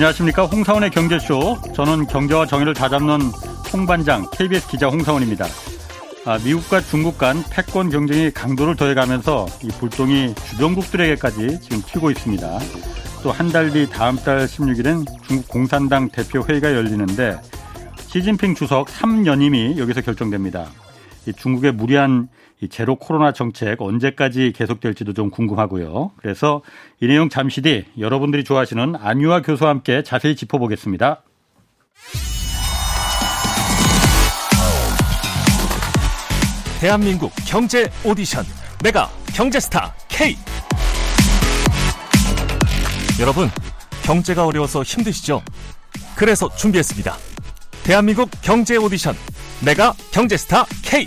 안녕하십니까 홍사원의 경제쇼 저는 경제와 정의를 다잡는 홍반장 KBS 기자 홍사원입니다. 아, 미국과 중국 간 패권 경쟁이 강도를 더해가면서 이 불똥이 주변국들에게까지 지금 튀고 있습니다. 또 한 달 뒤 다음 달 16일엔 중국 공산당 대표 회의가 열리는데 시진핑 주석 3연임이 여기서 결정됩니다. 중국의 무리한 제로 코로나 정책 언제까지 계속될지도 좀 궁금하고요. 그래서 이 내용 잠시 뒤 여러분들이 좋아하시는 안유아 교수와 함께 자세히 짚어보겠습니다. 대한민국 경제 오디션 메가 경제스타 K 여러분 경제가 어려워서 힘드시죠? 그래서 준비했습니다. 대한민국 경제 오디션 메가 경제스타 K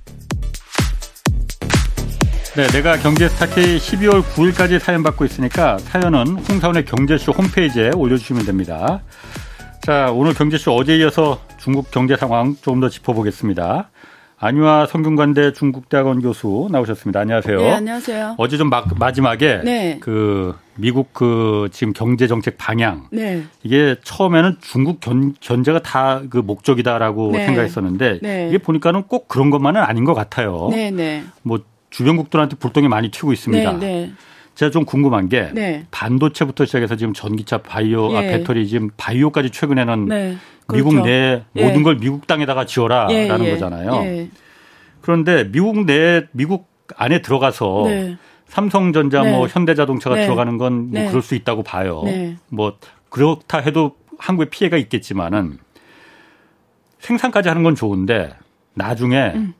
네, 내가 경제 스타K 12월 9일까지 사연 받고 있으니까 사연은 홍사원의 경제쇼 홈페이지에 올려주시면 됩니다. 자, 오늘 경제쇼 어제 이어서 중국 경제 상황 좀더 짚어보겠습니다. 안유아 성균관대 중국대학원 교수 나오셨습니다. 안녕하세요. 네, 안녕하세요. 어제 좀 마, 마지막에 네. 그 미국 그 지금 경제 정책 방향 네. 이게 처음에는 중국 견, 견제가 다 그 목적이다라고 네. 생각했었는데 네. 이게 보니까는 꼭 그런 것만은 아닌 것 같아요. 네, 네. 뭐 주변국들한테 불똥이 많이 튀고 있습니다. 네, 네. 제가 좀 궁금한 게 네. 반도체부터 시작해서 지금 전기차 바이오, 아, 예. 아, 배터리 지금 바이오까지 최근에는 네. 그렇죠. 미국 내 예. 모든 걸 미국 땅에다가 지어라라는 예, 예. 거잖아요. 예. 그런데 미국 내 미국 안에 들어가서 네. 삼성전자 뭐 네. 현대자동차가 네. 들어가는 건뭐 네. 그럴 수 있다고 봐요. 뭐 그렇다 해도 한국에 피해가 있겠지만은 생산까지 하는 건 좋은데 나중에 음.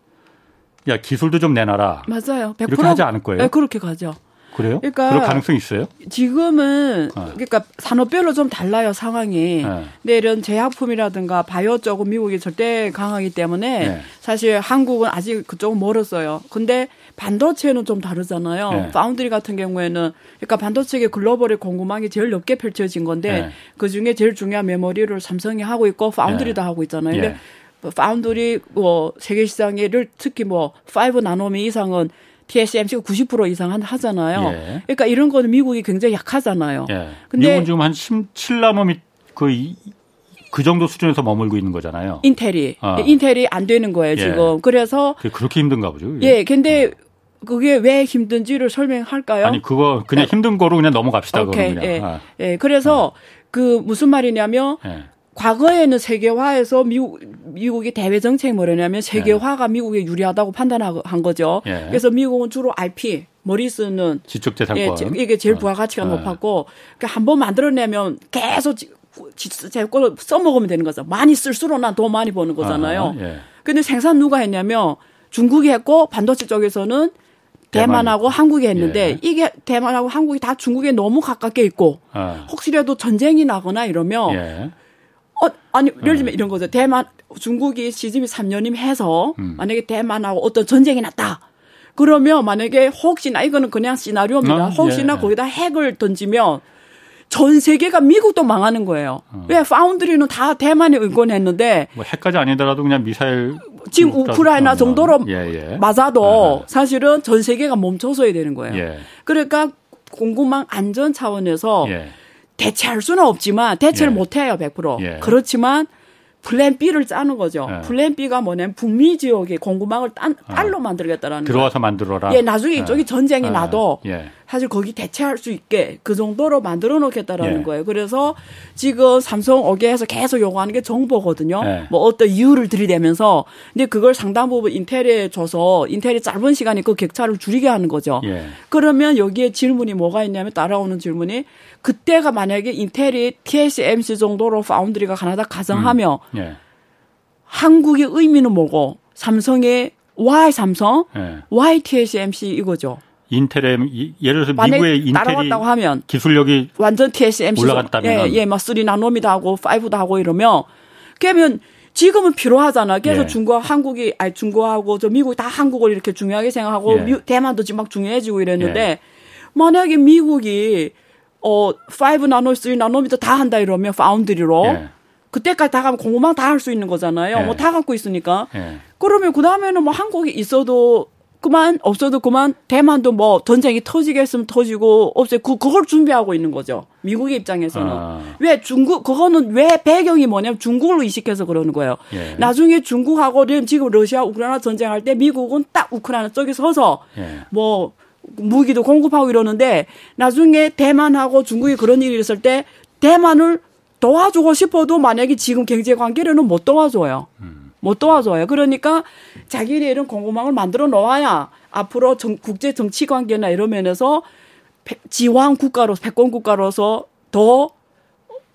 야 기술도 좀 내놔라. 맞아요. 100% 이렇게 하지 않을 거예요. 네, 그렇게 가죠. 그래요? 그러니까 그럴 가능성이 있어요? 지금은 네. 그러니까 산업별로 좀 달라요 상황이. 네. 근데 이런 제약품이라든가 바이오 쪽은 미국이 절대 강하기 때문에 네. 사실 한국은 아직 그쪽은 멀었어요. 근데 반도체는 좀 다르잖아요. 네. 파운드리 같은 경우에는 그러니까 반도체계 글로벌의 공급망이 제일 높게 펼쳐진 건데 네. 그 중에 제일 중요한 메모리를 삼성이 하고 있고 파운드리도 네. 하고 있잖아요. 근데 파운드리 뭐 세계 시장에를 특히 뭐 5 나노미 이상은 TSMC가 90% 이상 하잖아요. 예. 그러니까 이런 거는 미국이 굉장히 약하잖아요. 예. 근데 미국은 지금 한 17나노미 거의 그 정도 수준에서 머물고 있는 거잖아요. 인텔이 어. 인텔이 안 되는 거예요 예. 지금. 그래서 그렇게 힘든가 보죠. 예, 예 근데 어. 그게 왜 힘든지를 설명할까요? 아니 그거 그냥 네. 힘든 거로 그냥 넘어갑시다. 오케이. 그냥. 예. 아. 예. 그래서 어. 그 무슨 말이냐면 예. 과거에는 세계화에서 미국 미국이 대외 정책이 뭐냐면 세계화가 네. 미국에 유리하다고 판단한 거죠. 예. 그래서 미국은 주로 IP 머리 쓰는 지적재산권 예, 이게 제일 부가가치가 어. 높았고 그러니까 한 번 만들어내면 계속 재권을 써먹으면 되는 거죠. 많이 쓸수록 난 더 많이 버는 거잖아요. 아, 예. 근데 생산 누가 했냐면 중국이 했고 반도체 쪽에서는 대만하고 대만. 한국이 했는데 예. 이게 대만하고 한국이 다 중국에 너무 가깝게 있고 아. 혹시라도 전쟁이 나거나 이러면 예. 어, 아니, 예를 들면 네. 이런 거죠. 대만, 중국이 시집이 3년임 해서 음. 만약에 대만하고 어떤 전쟁이 났다. 그러면 만약에 혹시나 이거는 그냥 시나리오입니다. 어? 혹시나 예. 거기다 핵을 던지면 전 세계가 미국도 망하는 거예요. 어. 왜 파운드리는 다 대만에 의존했는데 뭐 핵까지 아니더라도 그냥 미사일 지금 우크라이나 정도로 예, 예. 맞아도 사실은 전 세계가 멈춰서야 되는 거예요. 예. 그러니까 공급망 안전 차원에서 예. 대체할 수는 없지만 대체를 예. 못 해요, 100%. 예. 그렇지만 플랜 B를 짜는 거죠. 예. 플랜 B가 뭐냐면 북미 지역에 공급망을 딴, 아. 따로 만들겠다라는 들어와서. 만들어라. 예, 나중에 예. 이쪽이 전쟁이 아. 나도 예. 사실 거기 대체할 수 있게 그 정도로 만들어 놓겠다라는 예. 거예요. 그래서 지금 삼성 어게에서 계속 요구하는 게 정보거든요. 예. 뭐 어떤 이유를 들이대면서 근데 그걸 상당 부분 인텔에 줘서 인텔이 짧은 시간에 그 격차를 줄이게 하는 거죠. 예. 그러면 여기에 질문이 뭐가 있냐면 따라오는 질문이 그때가 만약에 인텔이 TSMC 정도로 파운드리가 가나다 가정하며 음. 예. 한국의 의미는 뭐고 삼성의 Y 삼성, 예. Y TSMC 이거죠. 인텔의 예를 들어서 미국의 인텔이 하면 기술력이 완전 TSMC 올라갔다면 예, 예, 막 3나노미도 하고 5도 하고 이러면 그러면 지금은 필요하잖아. 그래서 네. 중국, 한국이, 아니, 중국하고 저 미국이 다 한국을 이렇게 중요하게 생각하고, 예. 미, 대만도 지금 막 중요해지고 이랬는데, 예. 만약에 미국이, 어, 5 나노, 3 나노미터 다 한다 이러면, 파운드리로. 예. 그때까지 다 가면 공부만 다 할 수 있는 거잖아요. 뭐 다 갖고 있으니까. 그러면 그 다음에는 뭐 한국이 있어도 그만 없어도 그만 대만도 뭐 전쟁이 터지겠으면 터지고 없애 그 그걸 준비하고 있는 거죠. 미국의 입장에서는 아. 왜 중국 그거는 왜 배경이 뭐냐면 중국을 의식해서 그러는 거예요. 예. 나중에 중국하고 지금 러시아 우크라이나 전쟁할 때 미국은 딱 우크라이나 쪽에 서서 예. 뭐 무기도 공급하고 이러는데 나중에 대만하고 중국이 그런 일이 있을 때 대만을 도와주고 싶어도 만약에 지금 경제 관계로는 못 도와줘요. 음. 못 도와줘요. 그러니까 자기네 이런 공급망을 만들어 놓아야 앞으로 정, 국제 정치 관계나 이런 면에서 지왕 국가로 패권 국가로서 더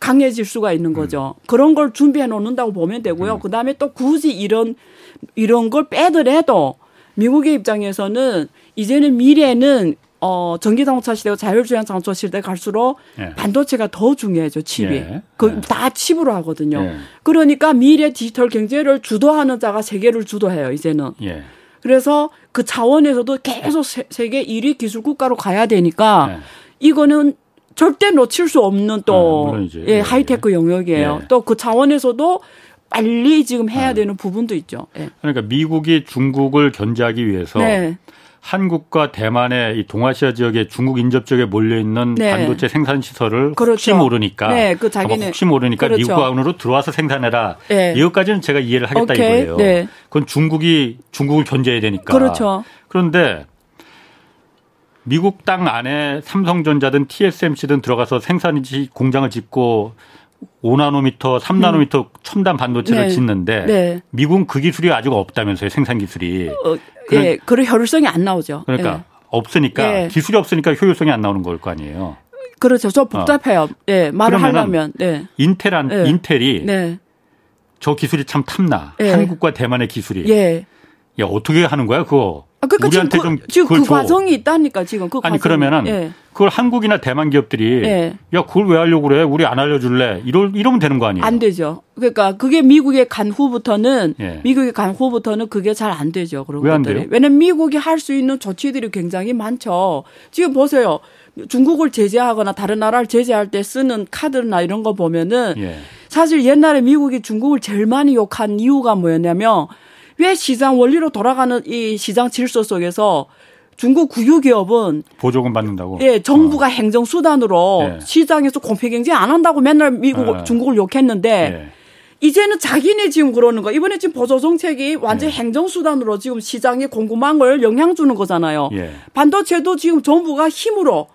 강해질 수가 있는 거죠. 음. 그런 걸 준비해 놓는다고 보면 되고요. 음. 그다음에 또 굳이 이런 이런 걸 빼더라도 미국의 입장에서는 이제는 미래는 어, 전기자동차 시대가 자율주행 자동차 시대 갈수록 예. 반도체가 더 중요해져, 칩이. 예. 그다 예. 칩으로 하거든요. 예. 그러니까 미래 디지털 경제를 주도하는 자가 세계를 주도해요, 이제는. 예. 그래서 그 차원에서도 계속 세, 계 1위 기술 국가로 가야 되니까 예. 이거는 절대 놓칠 수 없는 또 아, 예, 하이테크 영역이에요. 또 그 차원에서도 빨리 지금 해야 되는 부분도 있죠. 그러니까 미국이 중국을 견제하기 위해서 네. 한국과 대만의 이 동아시아 지역에 중국 인접 지역에 몰려 있는 네. 반도체 생산 시설을 그렇죠. 혹시 모르니까 네, 그 자기는 혹시 모르니까 그렇죠. 미국 안으로 들어와서 생산해라. 네. 이것까지는 제가 이해를 하겠다 오케이. 이거예요. 네. 그건 중국이 중국을 견제해야 되니까. 그렇죠. 그런데 미국 땅 안에 삼성전자든 TSMC든 들어가서 생산지 공장을 짓고 5나노미터, 3나노미터 음. 첨단 반도체를 네. 짓는데 네. 미국은 그 기술이 아직 없다면서요 생산 기술이. 어, 그런, 예, 그런 효율성이 안 나오죠. 그러니까 예. 없으니까 예. 기술이 없으니까 효율성이 안 나오는 걸 거 아니에요. 그렇죠. 저 복잡해요. 어. 예, 말을 하려면. 네. 인텔한 예. 인텔이 네. 저 기술이 참 탐나. 예. 한국과 대만의 기술이. 예. 야 어떻게 하는 거야 그거? 아, 그러니까 우리한테 지금, 그, 지금 그 줘. 과정이 있다니까 지금 그 아니 과정이. 그러면은 예. 그걸 한국이나 대만 기업들이 예. 야 그걸 왜 하려고 그래? 우리 안 알려줄래? 이러 이러면 되는 거 아니에요? 안 되죠. 그러니까 그게 미국에 간 후부터는 예. 미국에 간 후부터는 그게 잘 안 되죠. 그런 왜 안 돼요? 왜냐면 미국이 할 수 있는 조치들이 굉장히 많죠. 지금 보세요. 중국을 제재하거나 다른 나라를 제재할 때 쓰는 카드나 이런 거 보면은 예. 사실 옛날에 미국이 중국을 제일 많이 욕한 이유가 뭐였냐면 왜 시장 원리로 돌아가는 이 시장 질서 속에서 중국 국유 기업은 보조금 받는다고. 예, 정부가 어. 행정 수단으로 예. 시장에서 공평 경제 안 한다고 맨날 미국 예. 중국을 욕했는데 예. 이제는 자기네 지금 그러는 거. 이번에 지금 보조 정책이 완전 히 예. 행정 수단으로 지금 시장에 공급망을 영향 주는 거잖아요. 예. 반도체도 지금 정부가 힘으로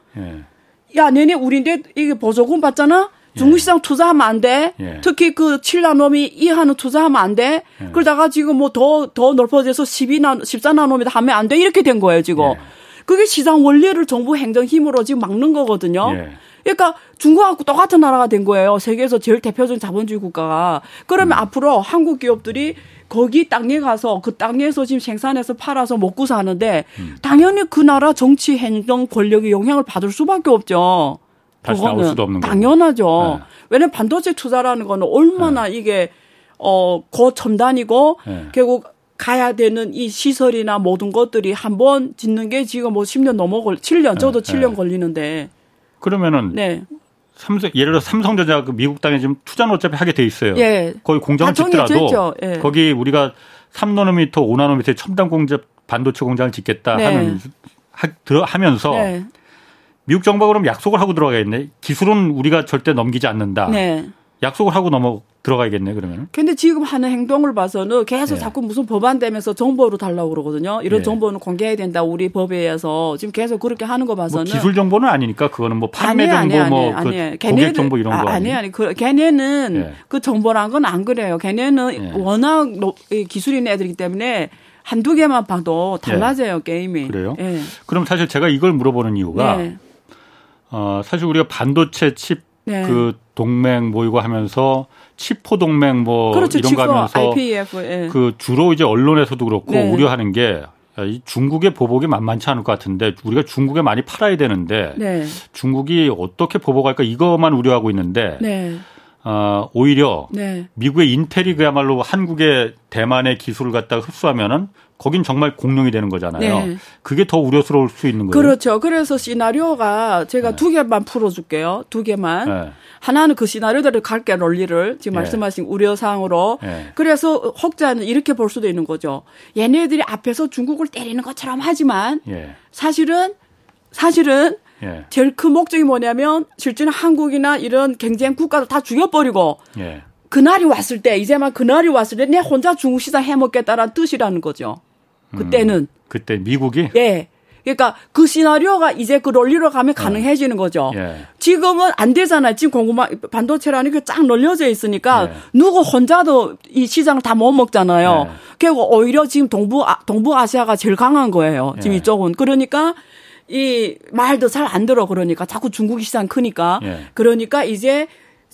야, 내내 우리인데 이게 보조금 받잖아. 중국 시장 투자하면 안 돼. 예. 특히 그 7나노미 이하는 투자하면 안 돼. 예. 그러다가 지금 뭐 더, 더 넓어져서 12나, 14나노미 하면 안 돼. 이렇게 된 거예요, 지금. 예. 그게 시장 원리를 정부 행정 힘으로 지금 막는 거거든요. 예. 그러니까 중국하고 똑같은 나라가 된 거예요. 세계에서 제일 대표적인 자본주의 국가가. 그러면 음. 앞으로 한국 기업들이 거기 땅에 가서 그 땅에서 지금 생산해서 팔아서 먹고 사는데 음. 당연히 그 나라 정치 행정 권력의 영향을 받을 수밖에 없죠. 다시 나올 수도 없는 당연하죠. 네. 왜냐면 반도체 투자라는 거는 얼마나 네. 이게 어 고첨단이고 네. 결국 가야 되는 이 시설이나 모든 것들이 한 번 짓는 게 지금 뭐 10년 넘어 걸 7년 저도 7년 걸리는데 그러면은 네. 삼성 예를 들어 삼성전자 그 미국 땅에 지금 투자는 어차피 하게 돼 있어요. 예. 거기 공장을 짓더라도 예. 거기 우리가 3나노미터, 5나노미터 첨단 공장 반도체 공장을 짓겠다 네. 하는 하, 들어 하면서 네. 미국 정부가 그럼 약속을 하고 들어가겠네. 기술은 우리가 절대 넘기지 않는다. 네. 약속을 하고 넘어 들어가야겠네 그러면. 근데 지금 하는 행동을 봐서는 계속 네. 자꾸 무슨 법안 되면서 정보로 달라고 그러거든요. 이런 네. 정보는 공개해야 된다 우리 법에 의해서 지금 계속 그렇게 하는 거 봐서는 뭐 기술 정보는 아니니까 그거는 뭐 판매 아니, 정보 뭐 아니, 아니, 그 고객 정보 이런 거 아니 아니 그 걔네는 네. 그 정보란 건 안 그래요. 걔네는 네. 워낙 기술이 있는 애들이기 때문에 한두 개만 봐도 달라져요 네. 게임이. 그래요? 예. 그럼 사실 제가 이걸 물어보는 이유가. 네. 어, 사실 우리가 반도체 칩 네. 그 동맹 모이고 하면서 치포 동맹 뭐 그렇죠. 이런 거 하면서 IPF, 예. 그 주로 이제 언론에서도 그렇고 네. 우려하는 게 이 중국의 보복이 만만치 않을 것 같은데 우리가 중국에 많이 팔아야 되는데 네. 중국이 어떻게 보복할까 이것만 우려하고 있는데 네. 어, 오히려 네. 미국의 인텔이 그야말로 한국의 대만의 기술을 갖다가 흡수하면은 거긴 정말 공룡이 되는 거잖아요. 네. 그게 더 우려스러울 수 있는 거예요. 그렇죠. 그래서 시나리오가 제가 네. 두 개만 풀어줄게요. 두 개만. 네. 하나는 그 시나리오대로 갈게 논리를 지금 네. 말씀하신 우려사항으로. 네. 그래서 혹자는 이렇게 볼 수도 있는 거죠. 얘네들이 앞에서 중국을 때리는 것처럼 하지만 예. 사실은 사실은 예. 제일 큰 목적이 뭐냐면 실제는 한국이나 이런 경쟁 국가도 다 죽여버리고 예. 그날이 왔을 때 이제만 그날이 왔을 때 내 혼자 중국 시장 해먹겠다라는 뜻이라는 거죠. 그때는 음, 그때 미국이 예. 그러니까 그 시나리오가 이제 그 논리로 가면 네. 가능해지는 거죠. 예. 지금은 안 되잖아요. 지금 공급망 반도체라는 게 쫙 널려져 있으니까 예. 누구 혼자도 이 시장을 다 못 먹잖아요. 예. 결국 오히려 지금 동부 아, 동부 아시아가 제일 강한 거예요. 지금 예. 이쪽은 그러니까 이 말도 잘 안 들어 그러니까 자꾸 중국 시장 크니까 예. 그러니까 이제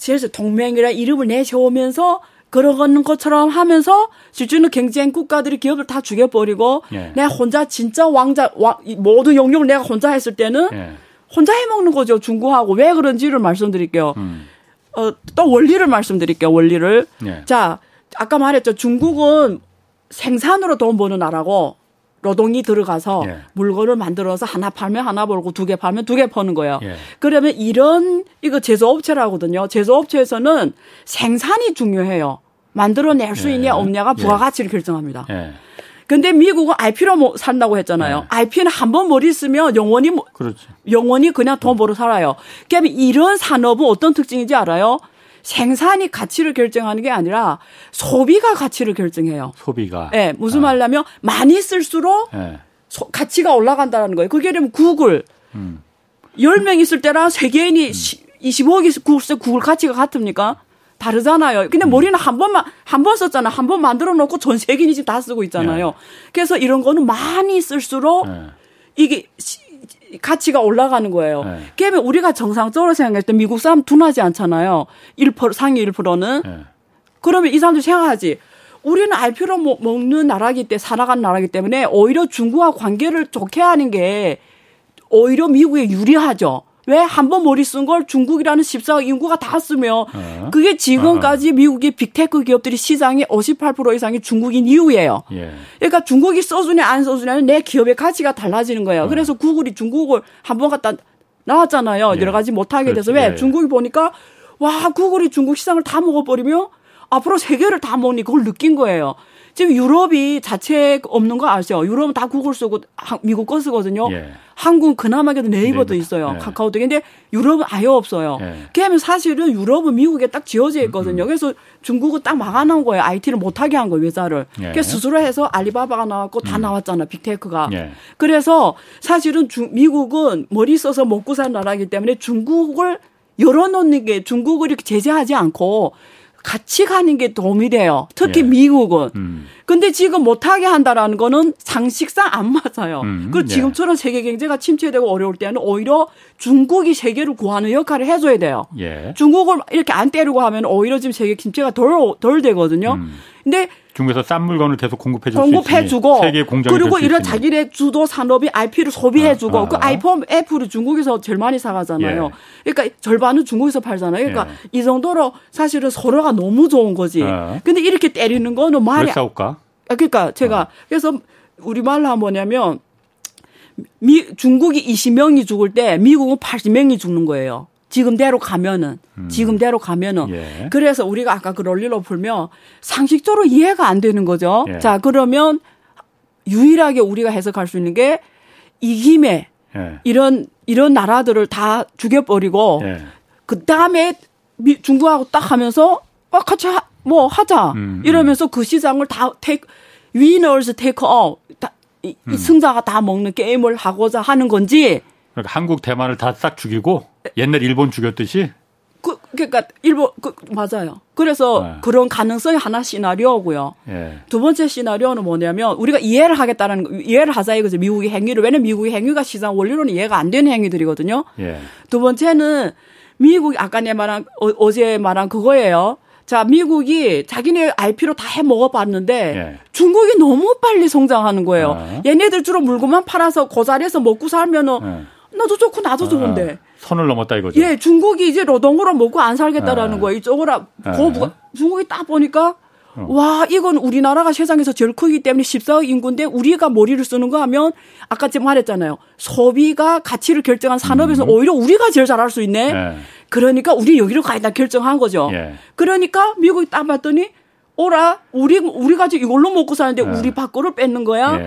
그래서 동맹이라 이름을 내세우면서 그러는 것처럼 하면서 실제는 경쟁 국가들이 기업을 다 죽여버리고 예. 내가 혼자 진짜 왕자 왕, 모든 영역을 내가 혼자 했을 때는 예. 혼자 해먹는 거죠 중국하고 왜 그런지를 말씀드릴게요. 음. 어, 또 원리를 말씀드릴게요 원리를. 예. 자 아까 말했죠 중국은 생산으로 돈 버는 나라고 노동이 들어가서 예. 물건을 만들어서 하나 팔면 하나 벌고 두 개 팔면 두 개 버는 거예요. 예. 그러면 이런 이거 제조업체라거든요. 제조업체에서는 생산이 중요해요. 만들어낼 수 예. 있냐 없냐가 예. 부가가치를 결정합니다. 예. 근데 미국은 IP로 뭐 산다고 했잖아요. IP는 한 번 머리 쓰면 영원히 뭐 그렇지. 영원히 그냥 돈 벌어 살아요. 그러면 이런 산업은 어떤 특징인지 알아요? 생산이 가치를 결정하는 게 아니라 소비가 가치를 결정해요. 소비가. 예, 네, 무슨 아. 말이냐면 많이 쓸수록 네. 소, 가치가 올라간다는 거예요. 그게 되면 구글 음. 10명 있을 때랑 세계인이 음. 25억 구글 구글 가치가 같습니까? 다르잖아요. 근데 음. 머리는 한 번만 한 번 썼잖아. 한 번 만들어 놓고 전 세계인이 지금 다 쓰고 있잖아요. 네. 그래서 이런 거는 많이 쓸수록 네. 이게 가치가 올라가는 거예요. 네. 그러면 우리가 정상적으로 생각할 때 미국 사람 둔하지 않잖아요. 1% 상위 1%는. 네. 그러면 이 사람들 생각하지. 우리는 알피로 먹는 나라기 때 살아간 나라기 때문에 오히려 중국과 관계를 좋게 하는 게 오히려 미국에 유리하죠. 왜 한 번 머리 쓴 걸 중국이라는 14억 인구가 다 쓰며 어. 그게 지금까지 어. 미국의 빅테크 기업들이 시장의 58% 이상이 중국인 이유예요. 예. 그러니까 중국이 써주냐 안 써주냐는 내 기업의 가치가 달라지는 거예요. 어. 그래서 구글이 중국을 한 번 갖다 나왔잖아요. 예. 여러 가지 못하게 돼서 왜 예. 중국이 보니까 와 구글이 중국 시장을 다 먹어버리며 앞으로 세계를 다 먹니 그걸 느낀 거예요. 지금 유럽이 자체 없는 거 아시죠? 유럽은 다 구글 쓰고 미국 거 쓰거든요. 예. 한국은 그나마 그래도 네이버도 네이버. 있어요. 예. 카카오톡. 근데 유럽은 아예 없어요. 예. 그러면 사실은 유럽은 미국에 딱 지어져 있거든요. 음, 음. 그래서 중국은 딱 막아놓은 거예요. IT를 못하게 한 거예요. 외자를. 예. 그래서 스스로 해서 알리바바가 나왔고 다 음. 나왔잖아. 빅테크가. 예. 그래서 사실은 주, 미국은 머리 써서 먹고 사는 나라이기 때문에 중국을 열어놓는 게 중국을 이렇게 제재하지 않고 같이 가는 게 도움이 돼요. 특히 예. 미국은. 음. 근데 지금 못하게 한다라는 거는 상식상 안 맞아요. 음. 그 지금처럼 세계 경제가 침체되고 어려울 때는 오히려 중국이 세계를 구하는 역할을 해줘야 돼요. 예. 중국을 이렇게 안 때리고 하면 오히려 지금 세계 침체가 덜, 덜 되거든요. 음. 근데 중국에서 싼 물건을 계속 공급해 줄 공급해 주고 세계 공장 그리고 이런 자기네 주도 산업이 IP를 소비해 주고 아, 아, 그 아이폰 애플을 중국에서 제일 많이 사가잖아요. 예. 그러니까 절반은 중국에서 팔잖아요. 그러니까 예. 이 정도로 사실은 서로가 너무 좋은 거지. 아. 근데 이렇게 때리는 거는 말이 싸울까? 아, 그러니까 제가 어. 그래서 우리 말로 하면 뭐냐면 미, 중국이 20명이 죽을 때 미국은 80명이 죽는 거예요. 지금대로 가면은 음. 지금대로 가면은 예. 그래서 우리가 아까 그 논리로 풀면 상식적으로 이해가 안 되는 거죠. 예. 자 그러면 유일하게 우리가 해석할 수 있는 게 이김에 예. 이런 이런 나라들을 다 죽여버리고 예. 그 다음에 중국하고 딱 하면서 아 같이 하, 뭐 하자 음, 음. 이러면서 그 시장을 다 take winners take all 다, 이, 음. 승자가 다 먹는 게임을 하고자 하는 건지 그러니까 한국 대만을 다 싹 죽이고 옛날 일본 죽였듯이 그, 그러니까 일본 그, 맞아요. 그래서 네. 그런 가능성이 하나 시나리오고요. 예. 두 번째 시나리오는 뭐냐면 우리가 이해를 하겠다는 이해를 하자 이거죠. 미국의 행위를 왜냐면 미국의 행위가 시장 원리로는 이해가 안 되는 행위들이거든요. 예. 두 번째는 미국이 아까 내 말한 어, 제 말한 그거예요. 자, 미국이 자기네 IP로 다 해 먹어봤는데 예. 중국이 너무 빨리 성장하는 거예요. 아. 얘네들 주로 물건만 팔아서 그 자리에서 먹고 살면은 예. 나도 좋고 나도 좋은데. 선을 넘었다 이거죠. 예, 중국이 이제 노동으로 먹고 안 살겠다라는 네. 거예요. 이쪽으로 네. 고부가 중국이 딱 보니까 어. 와, 이건 우리나라가 세상에서 제일 크기 때문에 14억 인구인데 우리가 머리를 쓰는 거 하면 아까 지금 말했잖아요. 소비가 가치를 결정한 산업에서 음. 오히려 우리가 제일 잘할 수 있네. 네. 그러니까 우리 여기로 가야다 결정한 거죠. 예. 그러니까 미국이 딱 봤더니 오라 우리 우리가 지금 이걸로 먹고 사는데 네. 우리 밖으로 뺏는 거야.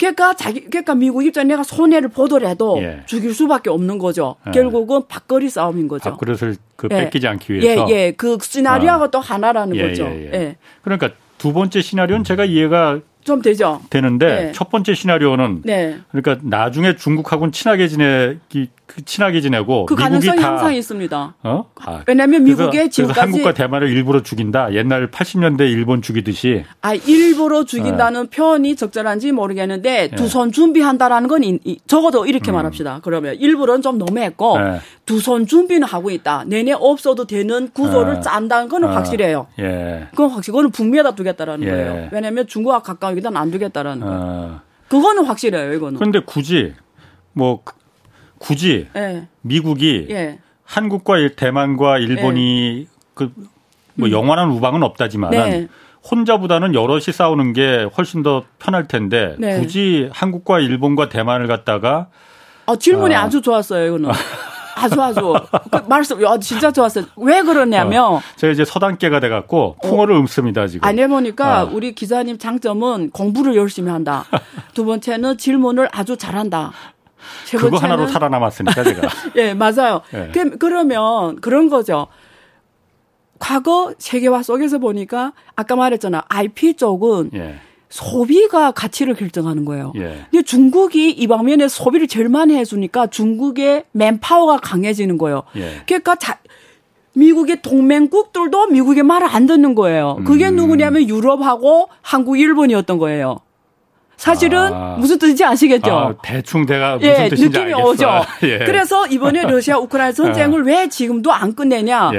예. 그러니까 자기 그러니까 미국 입장 내가 손해를 보더라도 예. 죽일 수밖에 없는 거죠. 예. 결국은 밥거리 싸움인 거죠. 밥그릇을 그 예. 뺏기지 않기 위해서. 예, 예. 그 시나리오가 어. 또 하나라는 예, 거죠. 예, 예. 그러니까 두 번째 시나리오는 제가 이해가 좀 되죠. 되는데 네. 첫 번째 시나리오는 네. 그러니까 나중에 중국하고는 친하게 지내기 그 친하게 지내고 그 가능성이 항상 있습니다. 어? 아, 왜냐하면 미국의 지금까지 한국과 대만을 일부러 죽인다. 옛날 80년대 일본 죽이듯이. 아 일부러 죽인다는 네. 표현이 적절한지 모르겠는데 네. 두손 준비한다라는 건 이, 이, 적어도 이렇게 음. 말합시다. 그러면 일부러는 좀 너무했고 네. 두손 준비는 하고 있다. 내내 없어도 되는 구조를 네. 짠다는 거는 아, 확실해요. 예. 그건 확실. 그거는 북미에다 두겠다라는 예. 거예요. 왜냐하면 중국과 가까 우기다 안 두겠다라는 거예요. 아. 그거는 확실해요. 이거는. 그런데 굳이 뭐 굳이 네. 미국이 예. 한국과 대만과 일본이 예. 그뭐 음. 영원한 우방은 없다지만 네. 혼자보다는 여럿이 싸우는 게 훨씬 더 편할 텐데 네. 굳이 한국과 일본과 대만을 갖다가 아, 질문이 아. 주 좋았어요, 이거는. 아주 아주 그 말씀 아, 진짜 좋았어요. 왜 그러냐면 어, 제가 이제 서당계가 돼갖고 풍어를 어, 읊습니다 지금. 안 해보니까 어. 우리 기자님 장점은 공부를 열심히 한다. 두 번째는 질문을 아주 잘한다. 그거 하나로 살아남았으니까 제가. 예, 맞아요. 예. 그, 그러면 그런 거죠. 과거 세계화 속에서 보니까 아까 말했잖아. IP 쪽은 예. 소비가 가치를 결정하는 거예요. 예. 근데 중국이 이 방면에 소비를 제일 많이 해주니까 중국의 맨파워가 강해지는 거예요. 예. 그러니까 자, 미국의 동맹국들도 미국의 말을 안 듣는 거예요. 그게 음. 누구냐면 유럽하고 한국, 일본이었던 거예요. 사실은 아. 무슨 뜻인지 아시겠죠? 아, 대충 내가 무슨 예, 뜻인지 느낌이 알겠어. 오죠. 예. 그래서 이번에 러시아 우크라이나 전쟁을 어. 왜 지금도 안 끝내냐?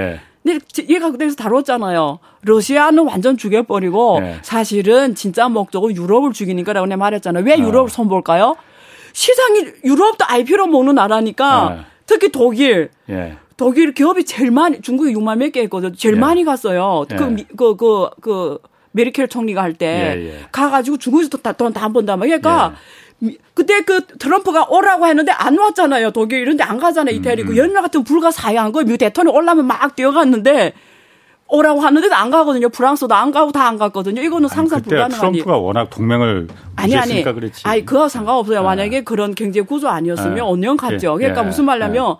예. 근데 얘가 그때서 다뤘잖아요. 러시아는 완전 죽여버리고 예. 사실은 진짜 목적은 유럽을 죽이는 거라고 내가 말했잖아요. 왜 어. 유럽을 손볼까요? 시장이 유럽도 IP로 먹는 나라니까 예. 특히 독일. 예. 독일 기업이 제일 많이 중국이 6만 몇 개 했거든. 제일 예. 많이 갔어요. 그, 그, 그, 그, 메리켈 총리가 할때 예, 예. 가가지고 중국에서 돈다 한 번다 막 그러니까 예. 그때 그 트럼프가 오라고 했는데 안 왔잖아요. 독일 이런데 안 가잖아요. 이태리. 음. 그 연락 같은 불가사의한 거. 미 대통령 올라면 막 뛰어갔는데 오라고 하는데도 안 가거든요. 프랑스도 안 가고 다 안 갔거든요. 이거는 상상 불가능한 트럼프가 워낙 동맹을 아니 아니 그랬지. 아니 그거 상관없어요. 아. 만약에 그런 경제 구조 아니었으면 아. 언년 갔죠. 그러니까 예. 무슨 말냐면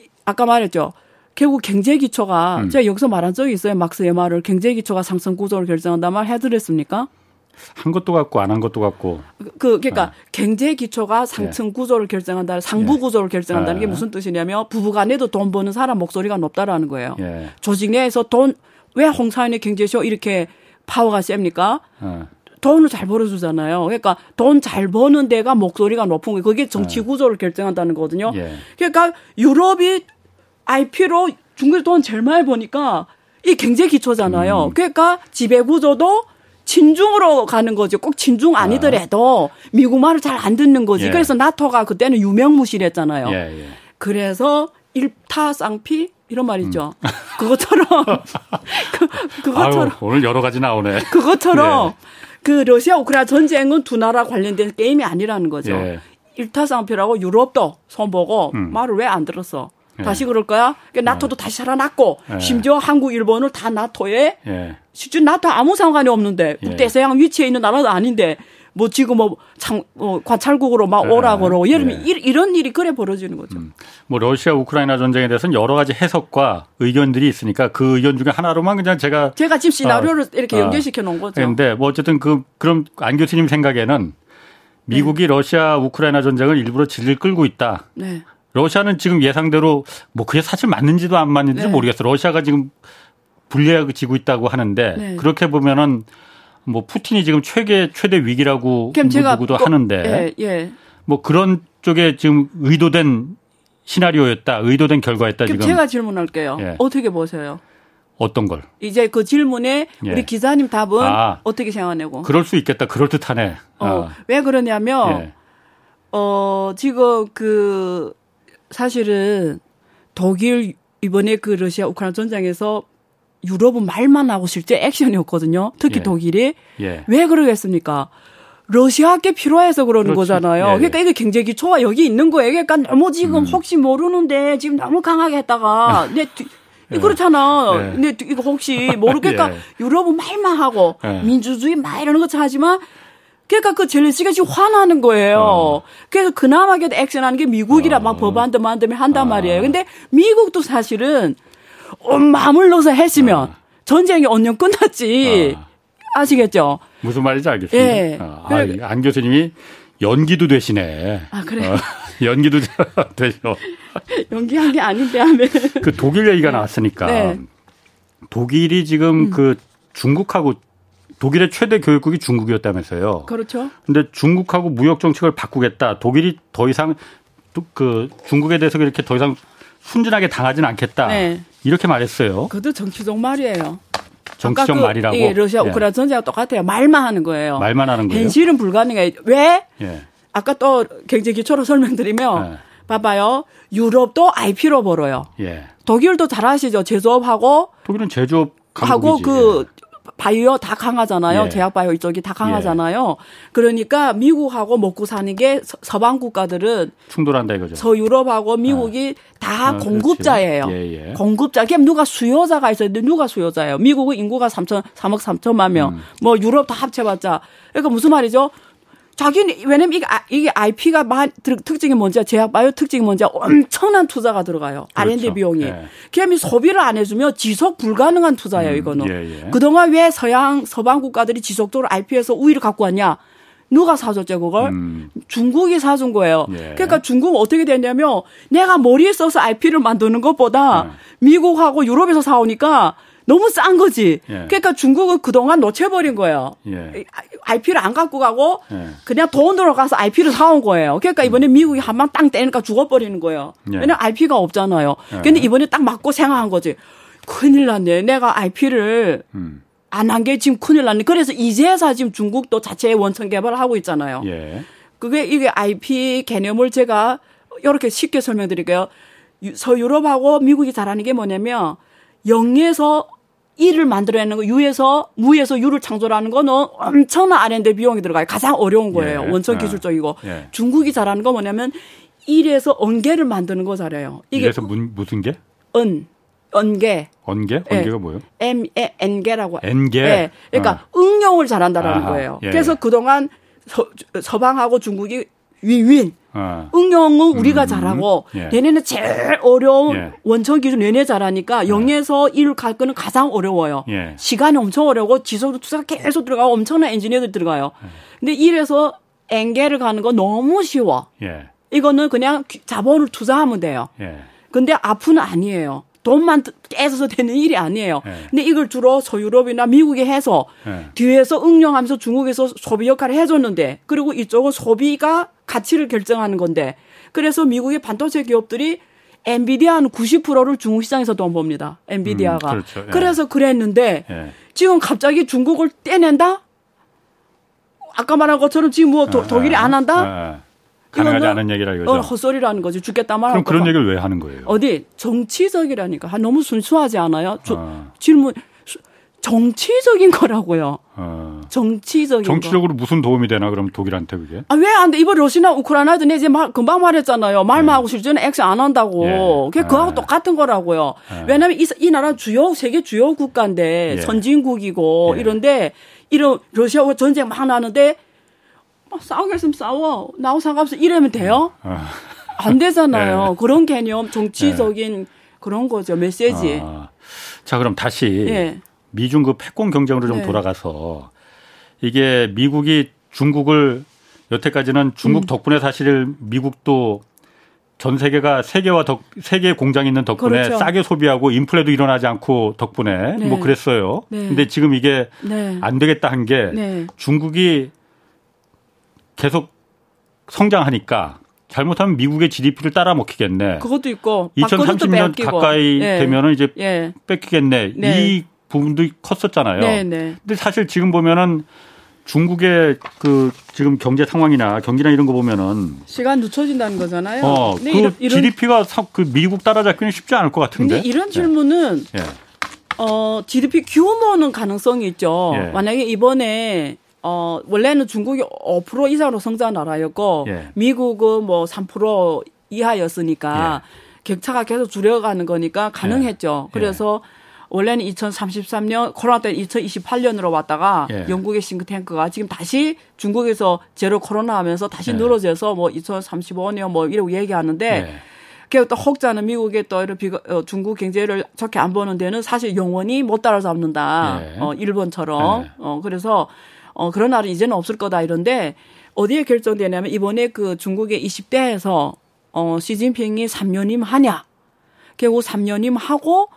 예. 아까 말했죠. 결국 경제 기초가 음. 제가 여기서 말한 적이 있어요. 막스의 말을 경제 기초가 상승 구조를 결정한다 말 해드렸습니까? 한 것도 같고 안 한 것도 같고. 그 그러니까 아. 경제 기초가 상층 네. 구조를 결정한다, 상부 예. 구조를 결정한다는 게 아. 무슨 뜻이냐면 부부간에도 돈 버는 사람 목소리가 높다라는 거예요. 예. 조직 내에서 돈 왜 홍사연의 경제쇼 이렇게 파워가 셉니까? 아. 돈을 잘 벌어주잖아요. 그러니까 돈 잘 버는 데가 목소리가 높은 거예요. 그게 정치 구조를 결정한다는 거거든요. 예. 그러니까 유럽이 IP로 중국에서 돈 제일 많이 버니까 이 경제 기초잖아요. 음. 그러니까 지배 구조도 친중으로 가는 거죠. 꼭 친중 아니더라도 미국 말을 잘 안 듣는 거지. 예. 그래서 나토가 그때는 유명무실했잖아요. 예, 예. 그래서 일타쌍피 이런 말이죠. 음. 그것처럼 그, 그것처럼 아유, 오늘 여러 가지 나오네. 그것처럼 예. 그 러시아 우크라이나 전쟁은 두 나라 관련된 게임이 아니라는 거죠. 예. 일타쌍피라고 유럽도 손보고 음. 말을 왜 안 들었어? 예. 다시 그럴 거야? 그러니까 나토도 예. 다시 살아났고 예. 심지어 한국, 일본을 다 나토에 예. 실제 나토 아무 상관이 없는데 예. 북대서양 위치에 있는 나라도 아닌데 뭐 지금 뭐 장, 어, 관찰국으로 막 오라고 그러고 예를 들면 이런 일이 그래 벌어지는 거죠. 음. 뭐 러시아 우크라이나 전쟁에 대해서는 여러 가지 해석과 의견들이 있으니까 그 의견 중에 하나로만 그냥 제가 제가 지금 시나리오를 어, 이렇게 연결시켜 놓은 거죠. 그런데 뭐 어쨌든 그 그럼 안 교수님 생각에는 미국이 네. 러시아 우크라이나 전쟁을 일부러 질질 끌고 있다. 네. 러시아는 지금 예상대로 뭐 그게 사실 맞는지도 안 맞는지도 네. 모르겠어. 러시아가 지금 불리해지고 있다고 하는데 네. 그렇게 보면은 뭐 푸틴이 지금 최대 최대 위기라고 누구도 하는데 예, 예. 뭐 그런 쪽에 지금 의도된 시나리오였다, 의도된 결과였다 지금. 제가 질문할게요. 예. 어떻게 보세요? 어떤 걸? 이제 그 질문에 예. 우리 기자님 답은 아, 어떻게 생각하냐고. 그럴 수 있겠다. 그럴 듯하네. 어, 아. 왜 그러냐면 예. 어 지금 그 사실은 독일 이번에 그 러시아 우크라이나 전쟁에서 유럽은 말만 하고 실제 액션이었거든요. 특히 예. 독일이 예. 왜 그러겠습니까? 러시아께 필요해서 그러는 그렇지. 거잖아요. 예, 예. 그러니까 이게 경제 기초가 여기 있는 거예요. 그러니까 너무 지금 음. 혹시 모르는데 지금 너무 강하게 했다가 내 예. 그렇잖아. 예. 근데 이거 혹시 모르겠까 예. 유럽은 말만 하고 예. 민주주의 막 이러는 거 하지만 그러니까 그 젤렌스키가 지금 화나는 거예요. 어. 그래서 그나마 그래도 액션하는 게 미국이라 어. 막 법안 도 만들면 한단 어. 말이에요. 근데 미국도 사실은 온 마음을 넣어서 했으면 어. 전쟁이 언년 끝났지. 어. 아시겠죠? 무슨 말인지 알겠습니다. 예. 아, 안 교수님이 연기도 되시네. 아, 그래요? 어, 연기도 되죠. 연기한 게 아닌데 하면. 그 독일 얘기가 네. 나왔으니까. 네. 독일이 지금 음. 그 중국하고 독일의 최대 교육국이 중국이었다면서요. 그렇죠. 근데 중국하고 무역 정책을 바꾸겠다. 독일이 더 이상 그 중국에 대해서 이렇게 더 이상 순진하게 당하지는 않겠다. 네. 이렇게 말했어요. 그것도 정치적 말이에요. 정치적 그, 말이라고. 예, 러시아 예. 우크라이나 예. 전쟁과 똑같아요. 말만 하는 거예요. 말만 하는 거예요. 현실은 불가능해. 왜? 예. 아까 또 경제 기초로 설명드리면 예. 봐봐요. 유럽도 IP로 벌어요. 예. 독일도 잘 아시죠? 제조업하고 독일은 제조업 하고 그 예. 바이오 다 강하잖아요. 예. 제약 바이오 이쪽이 다 강하잖아요. 예. 그러니까 미국하고 먹고 사는 게 서 방 국가들은 충돌한다 이거죠. 서유럽하고 미국이 아. 다 아, 공급자예요. 예, 예. 공급자. 그럼 누가 수요자가 있어요. 누가 수요자예요? 미국은 인구가 3천 3억 3천만 명. 음. 뭐 유럽 다 합쳐봤자. 그러니까 무슨 말이죠? 자기는 왜냐면 이게, 아, 이게 IP가 특징이 뭔지 제약 바이오 특징이 뭔지 엄청난 투자가 들어가요. 그렇죠. R&D 비용이. 예. 그러면 소비를 안 해주면 지속 불가능한 투자예요. 음, 이거는. 예, 예. 그동안 왜 서양 서방 국가들이 지속적으로 IP에서 우위를 갖고 왔냐? 누가 사줬죠 그걸? 음. 중국이 사준 거예요. 예. 그러니까 중국은 어떻게 됐냐면 내가 머리에 써서 IP를 만드는 것보다 예. 미국하고 유럽에서 사오니까 너무 싼 거지. 예. 그러니까 중국은 그동안 놓쳐버린 거예요. 예. IP를 안 갖고 가고 예. 그냥 돈 들어가서 IP를 사온 거예요. 그러니까 이번에 음. 미국이 한 방 땅 떼니까 죽어버리는 거예요. 예. 왜냐면 IP가 없잖아요. 예. 근데 이번에 딱 맞고 생각한 거지. 큰일 났네. 내가 IP를 음. 안한 게 지금 큰일 났네. 그래서 이제서 지금 중국도 자체 원천 개발을 하고 있잖아요. 예. 그게 이게 IP 개념을 제가 이렇게 쉽게 설명드릴게요. 서유럽하고 미국이 잘하는 게 뭐냐면 영에서 일을 만들어내는 거, 유에서 무에서 유를 창조하는 거는 엄청난 R&D 비용이 들어가요. 가장 어려운 거예요. 예. 원천 예. 기술적이고. 예. 중국이 잘하는 거 뭐냐면 일에서 언개를 만드는 거 잘해요. 이게 그래서 무슨 게? 은. 언개. 언개? 언개가 예. 뭐예요? M, 에, N개라고. N개? 예. 그러니까 아. 응용을 잘한다라는 아하. 거예요. 예. 그래서 그동안 서, 서방하고 중국이 윈윈. 어. 응용은 우리가 음. 잘하고 예. 얘네는 제일 어려운 예. 원천 기준 얘네 잘하니까 영에서 예. 일을 갈 거는 가장 어려워요. 예. 시간이 엄청 어려고 지속도 투자가 계속 들어가고 엄청난 엔지니어들 들어가요. 예. 근데 이래서 엔게를 가는 거 너무 쉬워. 예. 이거는 그냥 자본을 투자하면 돼요. 근데 앞은 아니에요. 돈만 깨져서 되는 일이 아니에요. 네. 근데 이걸 주로 서유럽이나 미국에 해서 네. 뒤에서 응용하면서 중국에서 소비 역할을 해줬는데 그리고 이쪽은 소비가 가치를 결정하는 건데 그래서 미국의 반도체 기업들이 엔비디아는 90%를 중국 시장에서 돈 봅니다. 엔비디아가. 음, 그렇죠. 예. 그래서 그랬는데 예. 지금 갑자기 중국을 떼낸다? 아까 말한 것처럼 지금 뭐 도, 아, 독일이 안 한다? 아, 아. 가능하지 않은 얘기라 이거죠. 어, 헛소리라는 거지. 죽겠다 말하고. 그럼 그런 얘기를 왜 하는 거예요? 어디 정치적이라니까. 아, 너무 순수하지 않아요? 저, 아. 질문 정치적인 거라고요. 아. 정치적인 정치적으로 거. 무슨 도움이 되나 그럼 독일한테 그게? 아 왜 안 돼? 이번 러시아 우크라이나도 내 이제 말, 금방 말했잖아요. 말만 네. 하고 실제는 액션 안 한다고. 예. 그게 그하고 네. 똑같은 거라고요. 네. 왜냐하면 이, 이 나라 주요 세계 주요 국가인데 예. 선진국이고 예. 이런데 이런 러시아와 전쟁 막 나는데 어, 싸우겠으면 싸워. 나하고 상관없어. 이러면 돼요? 아. 안 되잖아요. 네. 그런 개념, 정치적인 네. 그런 거죠. 메시지. 아. 자, 그럼 다시 네. 미중 그 패권 경쟁으로 좀 네. 돌아가서 이게 미국이 중국을 여태까지는 중국 음. 덕분에 사실 미국도 전 세계가 세계와 덕, 세계 공장이 있는 덕분에 그렇죠. 싸게 소비하고 인플레도 일어나지 않고 덕분에 네. 뭐 그랬어요. 네. 근데 지금 이게 네. 안 되겠다 한게 네. 중국이 계속 성장하니까 잘못하면 미국의 GDP를 따라 먹히겠네. 그것도 있고 2030년 가까이 네. 되면은 이제 네. 뺏기겠네. 네. 이 부분도 컸었잖아요. 네, 네. 근데 사실 지금 보면은 중국의 그 지금 경제 상황이나 경기나 이런 거 보면은 시간 늦춰진다는 거잖아요. 어, 그 이런, GDP가 그 미국 따라잡기는 쉽지 않을 것 같은데. 근데 이런 질문은 예. 예. 어, GDP 규모는 가능성이 있죠. 예. 만약에 이번에 어, 원래는 중국이 5% 이상으로 성장 나라였고 예. 미국은 뭐 3% 이하였으니까 예. 격차가 계속 줄여가는 거니까 가능했죠. 예. 그래서 원래는 2033년 코로나 때 2028년으로 왔다가 예. 영국의 싱크탱크가 지금 다시 중국에서 제로 코로나 하면서 다시 예. 늘어져서 뭐 2035년 뭐 이러고 얘기하는데 예. 그또 혹자는 미국의 또 이런 비가, 어, 중국 경제를 좋게 안 보는 데는 사실 영원히 못 따라잡는다. 예. 어, 일본처럼. 예. 어, 그래서 어, 그런 날은 이제는 없을 거다 이런데 어디에 결정되냐면 이번에 그 중국의 20대에서 어, 시진핑이 3년임 하냐. 결국 3년임 하고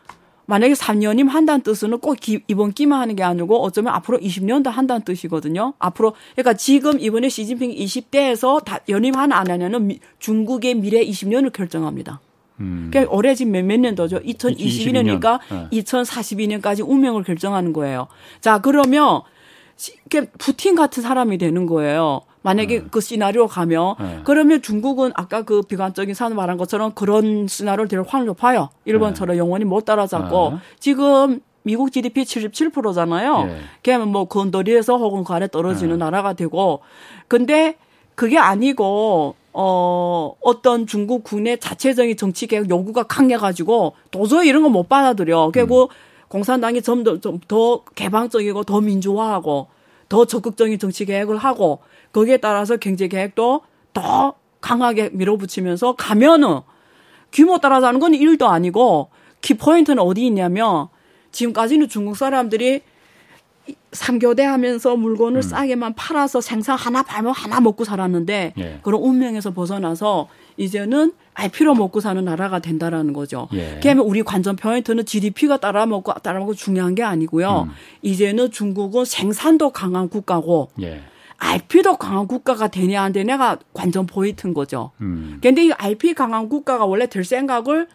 만약에 3년임 한다는 뜻은 꼭 기, 이번 기만 하는 게 아니고 어쩌면 앞으로 20년도 한다는 뜻이거든요. 앞으로 그러니까 지금 이번에 시진핑 20대에서 다 연임 하나 안 하냐는 미, 중국의 미래 20년을 결정합니다. 음. 그러니까 올해 지금 몇 몇 년도죠. 2022년이니까 네. 2042년까지 운명을 결정하는 거예요. 자, 그러면 푸틴 같은 사람이 되는 거예요. 만약에 네. 그 시나리오 가면 네. 그러면 중국은 아까 그 비관적인 사람 말한 것처럼 그런 시나리오를 될 확률이 높아요. 일본처럼 네. 영원히 못 따라잡고 네. 지금 미국 GDP 77%잖아요. 예. 걔는 뭐 건더리에서 혹은 그 아래 떨어지는 네. 나라가 되고 근데 그게 아니고 어 어떤 중국 국내 자체적인 정치 개혁 요구가 강해가지고 도저히 이런 거 못 받아들여. 그리고 음. 공산당이 좀더좀더 개방적이고 더 민주화하고 더 적극적인 정치 개혁을 하고 거기에 따라서 경제 계획도 더 강하게 밀어붙이면서 가면은 규모 따라서 하는 건 일도 아니고 키포인트는 어디 있냐면 지금까지는 중국 사람들이 삼교대 하면서 물건을 음. 싸게만 팔아서 생산 하나 팔면 하나 먹고 살았는데 예. 그런 운명에서 벗어나서 이제는 알필요 먹고 사는 나라가 된다라는 거죠. 예. 그러면 우리 관전 포인트는 GDP가 따라 먹고 따라 먹고 중요한 게 아니고요. 음. 이제는 중국은 생산도 강한 국가고 예. RP도 강한 국가가 되냐 안 되냐가 관전 포인트인 거죠. 음. 근데 이 RP 강한 국가가 원래 될 생각을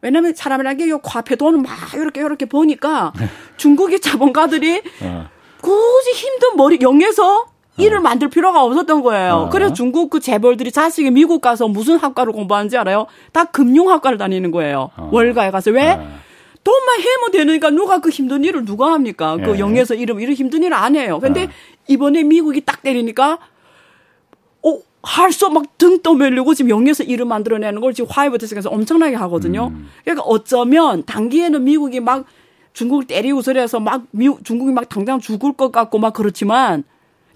왜냐면 사람이라는 게 과폐 돈을 막 이렇게 이렇게 보니까 중국의 자본가들이 어. 굳이 힘든 머리 영에서 일을 어. 만들 필요가 없었던 거예요. 어. 그래서 중국 그 재벌들이 자식이 미국 가서 무슨 학과를 공부하는지 알아요? 다 금융학과를 다니는 거예요. 어. 월가에 가서 왜? 어. 돈만 해면 되니까 누가 그 힘든 일을 누가 합니까? 그 예. 영에서 이름 이런 힘든 일을 안 해요. 근데 어. 이번에 미국이 딱 때리니까 어, 할수 막 등 떠밀리고 지금 영에서 일을 만들어내는 걸 지금 화이트 데스에서 엄청나게 하거든요. 음. 그러니까 어쩌면 단기에는 미국이 막 중국을 때리고 그래서 막 미국, 중국이 막 당장 죽을 것 같고 막 그렇지만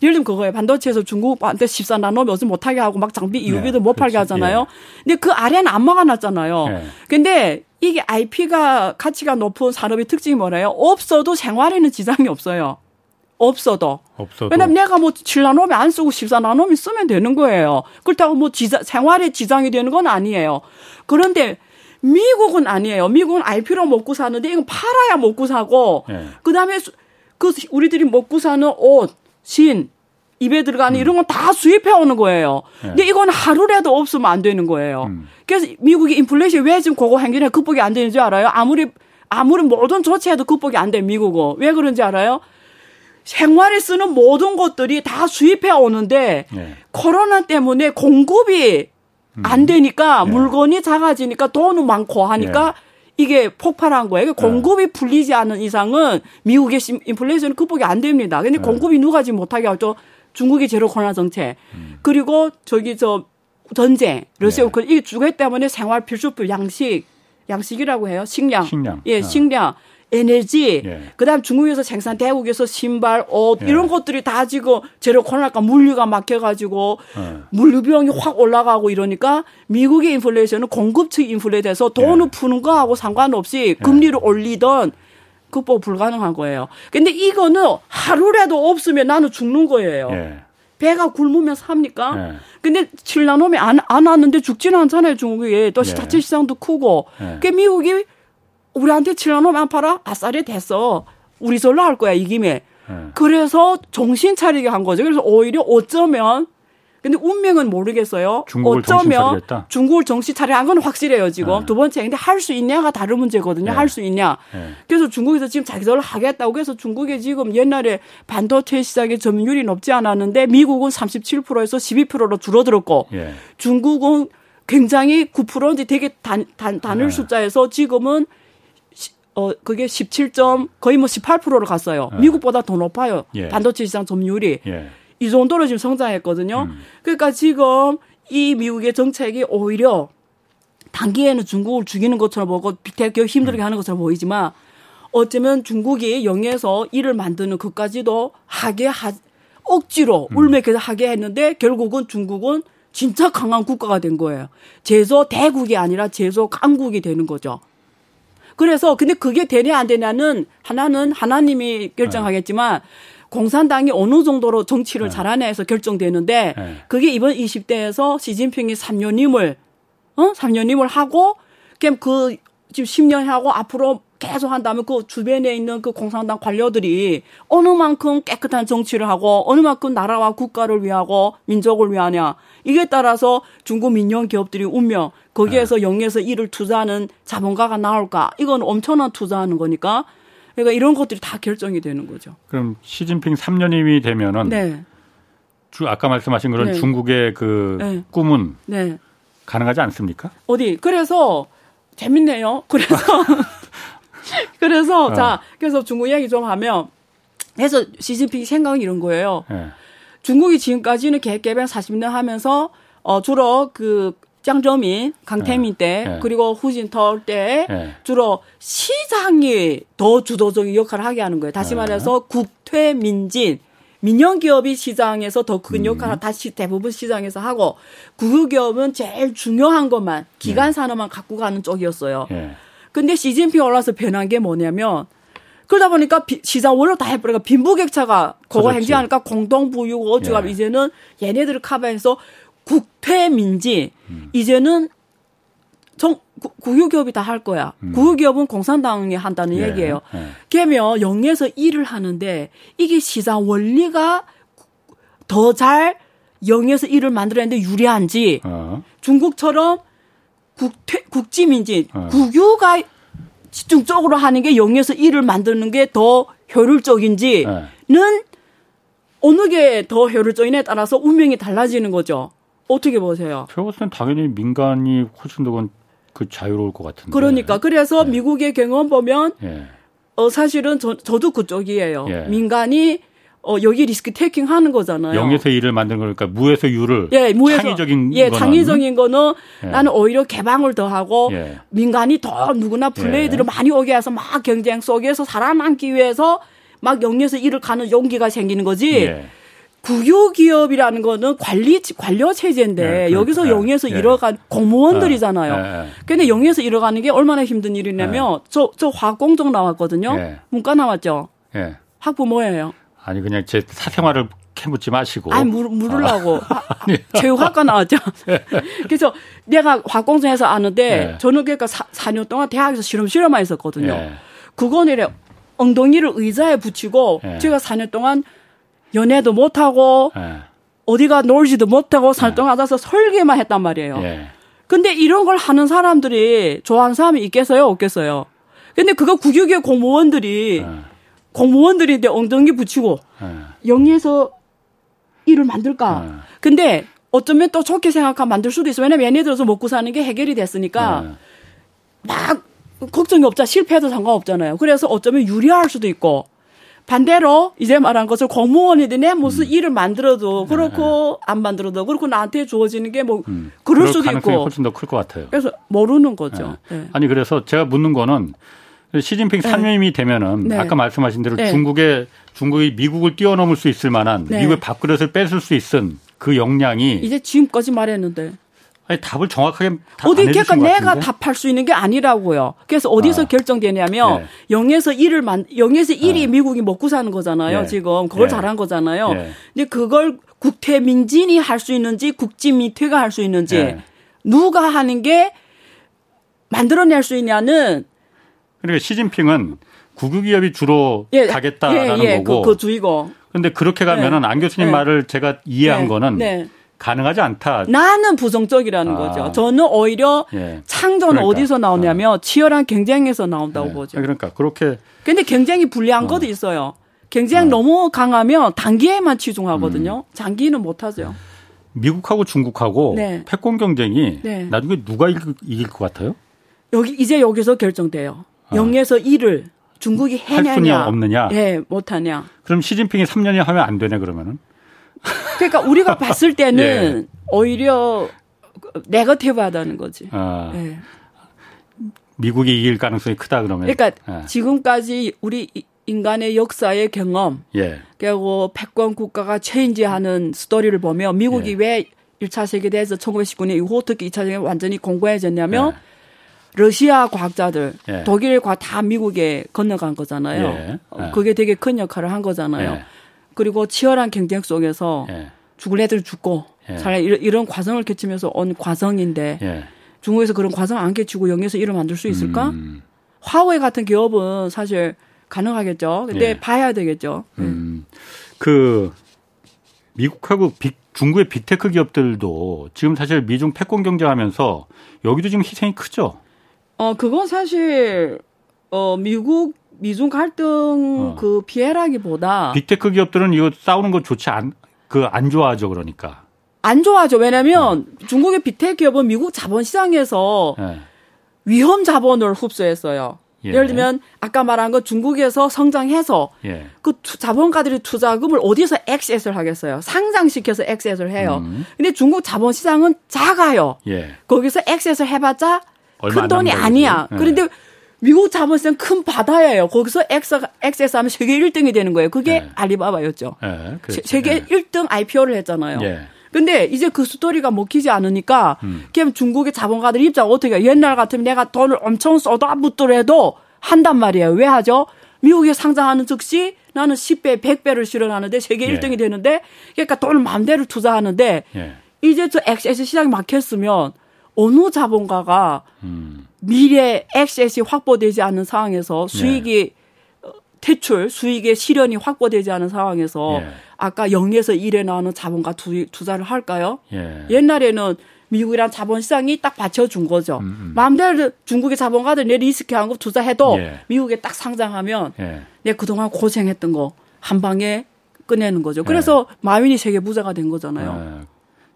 예를 들면 그거예요. 반도체에서 중국한테 14나노 몇을 못하게 하고 막 장비 이후비도 네, 못 팔게 그렇지. 하잖아요. 예. 근데 그 아래는 안 막아놨잖아요. 예. 근데 이게 IP가 가치가 높은 산업의 특징이 뭐래요? 없어도 생활에는 지장이 없어요. 없어도. 없어도. 왜냐면 내가 뭐 7나노미 안 쓰고 14나노미 쓰면 되는 거예요. 그렇다고 뭐 지자, 생활에 지장이 되는 건 아니에요. 그런데 미국은 아니에요. 미국은 IP로 먹고 사는데 이건 팔아야 먹고 사고 네. 그다음에 그 우리들이 먹고 사는 옷, 신, 입에 들어가는 음. 이런 건 다 수입해 오는 거예요. 네. 근데 이건 하루라도 없으면 안 되는 거예요. 음. 그래서 미국이 인플레이션 왜 지금 그거 행진에 극복이 안 되는지 알아요? 아무리 아무리 모든 조치해도 극복이 안 돼, 미국은. 왜 그런지 알아요? 생활에 쓰는 모든 것들이 다 수입해 오는데 네. 코로나 때문에 공급이 음. 안 되니까 네. 물건이 작아지니까 돈은 많고 하니까 네. 이게 폭발한 거예요. 공급이 풀리지 않는 이상은 미국의 인플레이션은 극복이 안 됩니다. 근데 공급이 누가 지금 못하게 하죠? 중국이 제로 코로나 정책. 음. 그리고 저기 저 전쟁, 러시아 우크라이나 이게 주거 때문에 생활 필수품 양식, 양식이라고 해요. 식량. 식량. 예, 어. 식량. 에너지, 예. 그다음 중국에서 생산 대국에서 신발, 옷 예. 이런 것들이 다 지금 재료 코로나가 물류가 막혀가지고 예. 물류 비용이 확 올라가고 이러니까 미국의 인플레이션은 공급 측 인플레 돼서 돈을 예. 푸는 거하고 상관없이 예. 금리를 올리던 극복 불가능한 거예요. 근데 이거는 하루라도 없으면 나는 죽는 거예요. 예. 배가 굶으면 삽니까? 근데 칠라놈이 안, 안 왔는데 죽지는 않잖아요, 중국이. 또 자체 시장도 크고. 그 미국이 우리한테 7만 원만 팔아? 아싸리 됐어. 우리 절로 할 거야, 이 김에. 네. 그래서 정신 차리게 한 거죠. 그래서 오히려 어쩌면 근데 운명은 모르겠어요. 중국을 어쩌면 중국을 정신 차려한 건 확실해요, 지금. 네. 두 번째. 근데 할 수 있냐가 다른 문제거든요. 네. 할수 있냐. 네. 그래서 중국에서 지금 자기들 하겠다고 해서 중국에 지금 옛날에 반도체 시장의 점유율이 높지 않았는데 미국은 37%에서 12%로 줄어들었고 예. 중국은 굉장히 9%인지 되게 단, 단, 단일 네. 숫자에서 지금은 어, 그게 17점, 거의 뭐 18%로 갔어요. 네. 미국보다 더 높아요. 예. 반도체 시장 점유율이. 예. 이 정도로 지금 성장했거든요. 음. 그러니까 지금 이 미국의 정책이 오히려 단기에는 중국을 죽이는 것처럼 보고 되게 힘들게 음. 하는 것처럼 보이지만 어쩌면 중국이 영에서 일을 만드는 것까지도 하게 하, 억지로 음. 울맥해서 하게 했는데 결국은 중국은 진짜 강한 국가가 된 거예요. 제조 대국이 아니라 제조 강국이 되는 거죠. 그래서 근데 그게 되냐 안 되냐는 하나는 하나님이 결정하겠지만 네. 공산당이 어느 정도로 정치를 네. 잘하냐 해서 결정되는데 네. 그게 이번 20대에서 시진핑이 3년임을 어? 3년임을 하고 그냥 그 지금 10년 하고 앞으로 계속 한다면 그 주변에 있는 그 공산당 관료들이 어느 만큼 깨끗한 정치를 하고 어느 만큼 나라와 국가를 위하고 민족을 위하냐 이게 따라서 중국 민영 기업들이 운명 거기에서 네. 영에서 일을 투자하는 자본가가 나올까 이건 엄청난 투자하는 거니까 그러니까 이런 것들이 다 결정이 되는 거죠. 그럼 시진핑 3년임이 되면은 네. 주 아까 말씀하신 그런 네. 중국의 그 네. 꿈은 네. 가능하지 않습니까? 어디 그래서 재밌네요. 그래서 그래서 어. 자 그래서 중국 이야기 좀 하면 그래서 시진핑 생각은 이런 거예요. 네. 중국이 지금까지는 계획 개발 40년 하면서 어 주로 그 짱저민, 강태민 때 네. 그리고 후진터 때 네. 주로 시장이 더 주도적인 역할을 하게 하는 거예요. 다시 네. 말해서 국퇴 민진 민영 기업이 시장에서 더 큰 역할을 음. 다시 대부분 시장에서 하고 국유 기업은 제일 중요한 것만 기간 네. 산업만 갖고 가는 쪽이었어요. 근데 시진핑 올라서 변한 게 뭐냐면 그러다 보니까 비, 시장 원로 다 해버리니까 빈부격차가 그거 행진하니까 공동부유 어찌가 예. 이제는 얘네들을 커버해서 국퇴민지 음. 이제는 정 국유기업이 다 할 거야. 음. 국유기업은 공산당이 한다는 예. 얘기예요. 예. 걔면 영에서 일을 하는데 이게 시장 원리가 더 잘 영에서 일을 만들어내는데 유리한지 어. 중국처럼 국퇴 국지민지 어. 국유가 집중적으로 하는 게 영에서 일을 만드는 게 더 효율적인지는 네. 어느 게 더 효율적이냐에 따라서 운명이 달라지는 거죠. 어떻게 보세요? 제가 봤을 땐 당연히 민간이 훨씬 더그 자유로울 것 같은데. 그러니까 그래서 네. 미국의 경험 보면 네. 어 사실은 저, 저도 그쪽이에요. 예. 민간이 어, 여기 리스크 테이킹 하는 거잖아요. 영에서 일을 만든 거니까 무에서 유를 예, 무에서, 창의적인 예, 거는. 창의적인 거는 예. 나는 오히려 개방을 더 하고 예. 민간이 더 누구나 플레이들을 예. 많이 오게 해서 막 경쟁 속에서 살아남기 위해서 막 영에서 일을 가는 용기가 생기는 거지. 예. 국유 기업이라는 거는 관리 관료 체제인데 네, 그러니까. 여기서 영에서 예. 일어간 공무원들이잖아요. 예. 근데 영에서 일어가는 게 얼마나 힘든 일이냐면 저저 예. 화공정 나왔거든요. 예. 문과 나왔죠. 예. 학부 뭐예요? 아니 그냥 제 사생활을 캐묻지 마시고. 아니 물 물으려고 아. 체육학과 나왔죠. 그래서 내가 화공정에서 아는데 저는 그러니까 사, 4년 동안 대학에서 실험 실험만 했었거든요. 그거는 이래 엉덩이를 의자에 붙이고 제가 4년 동안 연애도 못하고 예. 어디가 놀지도 못하고 살동하다서 예. 설계만 했단 말이에요. 예. 근데 이런 걸 하는 사람들이 좋아하는 사람이 있겠어요? 없겠어요? 근데 그거 국유계 공무원들이 예. 공무원들인데 엉덩이 붙이고 예. 영리에서 일을 만들까? 예. 근데 어쩌면 또 좋게 생각하면 만들 수도 있어. 왜냐면 얘네 들어서 먹고 사는 게 해결이 됐으니까 막 걱정이 없자 실패해도 상관없잖아요. 그래서 어쩌면 유리할 수도 있고 반대로 이제 말한 것을 공무원이든 내 무슨 음. 일을 만들어도 네. 그렇고 네. 안 만들어도 그렇고 나한테 주어지는 게뭐 음. 그럴 수도 있고 훨씬 더 클 것 같아요. 그래서 모르는 거죠. 네. 네. 아니 그래서 제가 묻는 거는 시진핑 상임이 되면은 네. 아까 말씀하신 대로 네. 중국의 중국이 미국을 뛰어넘을 수 있을 만한 미국의 밥그릇을 뺏을 수 있은 그 역량이 이제 지금까지 말했는데 아니 답을 정확하게 어디 그러니까 내가 답할 수 있는 게 아니라고요. 그래서 어디서 아. 결정되냐면 예. 0에서 1을 만 0에서 1이 예. 미국이 먹고 사는 거잖아요. 예. 지금 그걸 예. 잘한 거잖아요. 예. 근데 그걸 국태 민진이 할 수 있는지 국진민퇴가 할 수 있는지 예. 누가 하는 게 만들어낼 수 있냐는 그러니까 시진핑은 국유기업이 주로 가겠다라는 거고 그, 그 주의고. 그런데 그렇게 가면은 안 교수님 말을 제가 이해한 거는. 네. 가능하지 않다. 나는 부정적이라는 아. 거죠. 저는 오히려 예. 창조는 그러니까. 어디서 나오냐면 아. 치열한 경쟁에서 나온다고 예. 보죠. 그러니까 그렇게. 근데 경쟁이 불리한 어. 것도 있어요. 경쟁 어. 너무 강하면 단기에만 치중하거든요. 음. 장기는 못 하죠. 미국하고 중국하고 네. 패권 경쟁이 네. 나중에 누가 이길, 이길 것 같아요? 여기 이제 여기서 결정돼요. 아. 0에서 1을 중국이 해냐냐 없느냐? 예, 못하냐. 그럼 시진핑이 3년이 하면 안 되네 그러면은. 그러니까 우리가 봤을 때는 예. 오히려 네거티브하다는 거지. 아. 예. 미국이 이길 가능성이 크다 그러면. 그러니까 예. 지금까지 우리 인간의 역사의 경험, 예. 그리고 패권 국가가 체인지하는 스토리를 보면 미국이 예. 왜 1차 세계대에서 1919년 이후 특히 2차 세계 완전히 공고해졌냐면 예. 러시아 과학자들, 예. 독일 과학 다 미국에 건너간 거잖아요. 예. 어, 그게 되게 큰 역할을 한 거잖아요. 예. 그리고 치열한 경쟁 속에서 예. 죽을 애들 죽고 잘 이런, 이런 과정을 거치면서 온 과정인데 중국에서 그런 과정 안 거치고 영에서 일을 만들 수 있을까? 음. 화웨이 같은 기업은 사실 가능하겠죠. 근데 봐야 되겠죠. 음. 그 미국하고 빅, 중국의 빅테크 기업들도 지금 사실 미중 패권 경쟁하면서 여기도 지금 희생이 크죠. 어, 그건 사실, 어, 미국, 미중 갈등 어. 그 피해라기보다. 빅테크 기업들은 이거 싸우는 거 좋지 않, 그 안 좋아하죠, 그러니까. 안 좋아하죠. 왜냐면 어. 중국의 빅테크 기업은 미국 자본시장에서 네. 위험 자본을 흡수했어요. 예. 를 들면 아까 말한 거 중국에서 성장해서 예. 그 투, 자본가들이 투자금을 어디서 exit를 하겠어요? 상장시켜서 exit를 해요. 음. 근데 중국 자본시장은 작아요. 예. 거기서 액세스 해봤자 큰 돈이 아니야. 네. 그런데 미국 자본시장 큰 바다예요. 거기서 엑스, 엑세스 하면 세계 1등이 되는 거예요. 그게 네. 알리바바였죠. 네, 그렇죠. 세계 네. 1등 IPO를 했잖아요. 예. 근데 이제 그 스토리가 먹히지 않으니까 음. 그냥 중국의 자본가들 입장 어떻게 해요? 옛날 같으면 내가 돈을 엄청 쏟아붓더라도 한단 말이에요. 왜 하죠? 미국에 상장하는 즉시 나는 10배, 100배를 실현하는데 세계 예. 1등이 되는데 그러니까 돈을 마음대로 투자하는데 예. 이제 저 엑세스 시장이 막혔으면 어느 자본가가 음. 미래 액세스 확보되지 않는 상황에서 수익이 네. 퇴출, 수익의 실현이 확보되지 않은 상황에서 예. 아까 영에서 1에 나오는 자본가 투, 자를 할까요? 예. 옛날에는 미국이란 자본 시장이 딱 받쳐준 거죠. 음, 음. 마음대로 중국의 자본가들 내 risky 한 거 투자해도 예. 미국에 딱 상장하면 예. 내 그동안 고생했던 거 한 방에 꺼내는 거죠. 그래서 예. 마윈이 세계 부자가 된 거잖아요.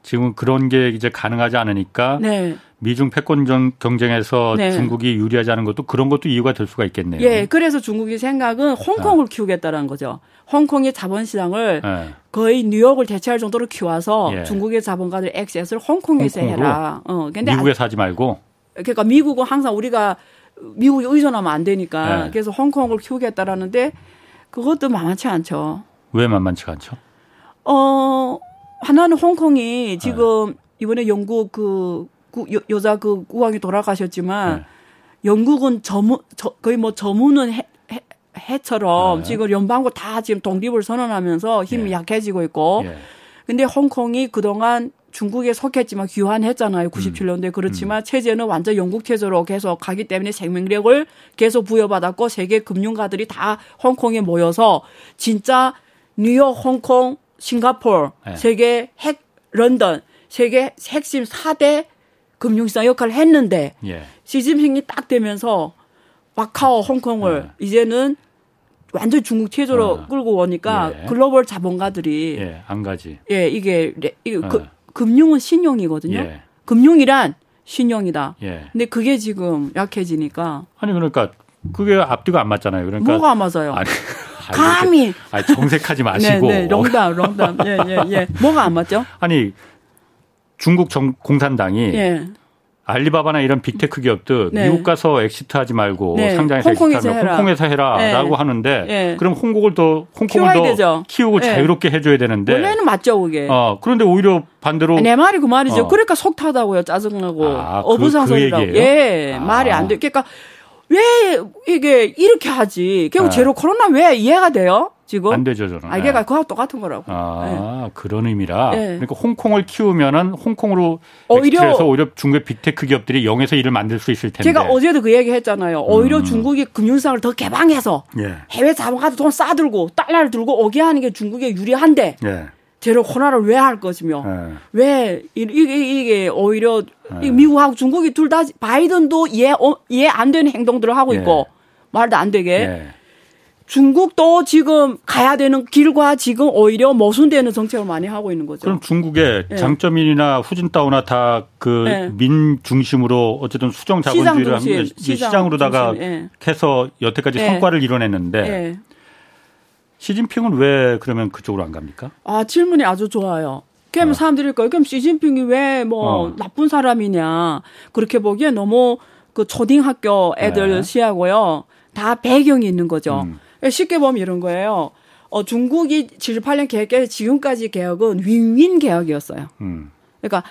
예. 지금 그런 게 이제 가능하지 않으니까 네. 미중 패권 경쟁에서 네. 중국이 유리하지 않은 것도 그런 것도 이유가 될 수가 있겠네요. 예, 그래서 중국의 생각은 홍콩을 아. 키우겠다라는 거죠. 홍콩의 자본시장을 네. 거의 뉴욕을 대체할 정도로 키워서 예. 중국의 자본가들 액세스를 홍콩에서? 해라. 어, 근데 미국에서 하지 말고. 그러니까 미국은 항상 우리가 미국에 의존하면 안 되니까 네. 그래서 홍콩을 키우겠다라는데 그것도 만만치 않죠. 왜 만만치 않죠? 어 하나는 홍콩이 지금 네. 이번에 영국 그 구, 여, 여자 그 국왕이 돌아가셨지만 네. 영국은 저무 저, 거의 뭐 저무는 해, 해, 해처럼 네. 지금 연방고 다 지금 독립을 선언하면서 힘이 예. 약해지고 있고 예. 근데 홍콩이 그동안 중국에 속했지만 귀환했잖아요. 97년도에. 음. 그렇지만 음. 체제는 완전 영국 체제로 계속 가기 때문에 생명력을 계속 부여받았고 세계 금융가들이 다 홍콩에 모여서 진짜 뉴욕, 홍콩, 싱가포르, 네. 세계 핵 런던, 세계 핵심 4대 금융시장 역할을 했는데 예. 시진핑이 딱 되면서 마카오, 홍콩을 네. 이제는 완전 중국 체제로 어. 끌고 오니까 예. 글로벌 자본가들이 예, 안 가지. 예, 이게 이게 어. 그, 금융은 신용이거든요. 예. 금융이란 신용이다. 예. 근데 그게 지금 약해지니까 아니 그러니까 그게 앞뒤가 안 맞잖아요. 그러니까 뭐가 안 맞아요? 아니, 감히 아니, 정색하지 마시고. 네, 네, 농담, 농담. 예, 예, 예. 뭐가 안 맞죠? 아니 중국 정, 공산당이 예. 알리바바나 이런 빅테크 기업들 네. 미국 가서 exit하지 말고 네. 상장해서 홍콩에서 exit하면 해라. 홍콩에서 해라라고 네. 하는데 네. 그럼 홍콩을 더 홍콩을 더 되죠. 키우고 네. 자유롭게 해줘야 되는데 원래는 맞죠 그게. 어 그런데 오히려 반대로 내 말이 그 말이죠. 어. 그러니까 속 타다고요 짜증나고 아, 그, 어불성설이라고. 그예 아. 말이 안 돼. 그러니까 왜 이게 이렇게 하지? 결국 네. 제로 코로나 왜 이해가 돼요? 지금 안 되죠 저는. 아, 이게가 네. 그와 똑같은 거라고. 아 네. 그런 의미라. 네. 그러니까 홍콩을 키우면은 홍콩으로 오히려 서 오히려 중국의 빅테크 기업들이 영에서 일을 만들 수 있을 텐데. 제가 어제도 그 얘기 했잖아요. 오히려 음. 중국이 금융시장을 더 개방해서 예. 해외 자본가도 돈 싸들고 달러를 들고 오게 하는 게 중국에 유리한데. 예. 제로 코로나를 왜 할 것이며 네. 왜 이게 이게 오히려 네. 미국하고 중국이 둘 다 바이든도 이해 어, 이해 안 되는 행동들을 하고 예. 있고 말도 안 되게 예. 중국도 지금 가야 되는 길과 지금 오히려 모순되는 정책을 많이 하고 있는 거죠. 그럼 중국의 네. 장점인이나 후진타오나 다 그민 네. 중심으로 어쨌든 수정 자본주의를 하면 시장, 으로다가 네. 해서 여태까지 네. 성과를 이뤄냈는데 네. 시진핑은 왜 그러면 그쪽으로 안 갑니까? 아 질문이 아주 좋아요. 그러면 어. 사람들이 거예요. 그럼 시진핑이 왜뭐 어. 나쁜 사람이냐 그렇게 보기에 너무 그 초딩학교 애들 네. 시하고요. 다 배경이 있는 거죠. 음. 쉽게 보면 이런 거예요. 어, 중국이 78년 개혁에서 지금까지 개혁은 윈윈 개혁이었어요. 음. 그러니까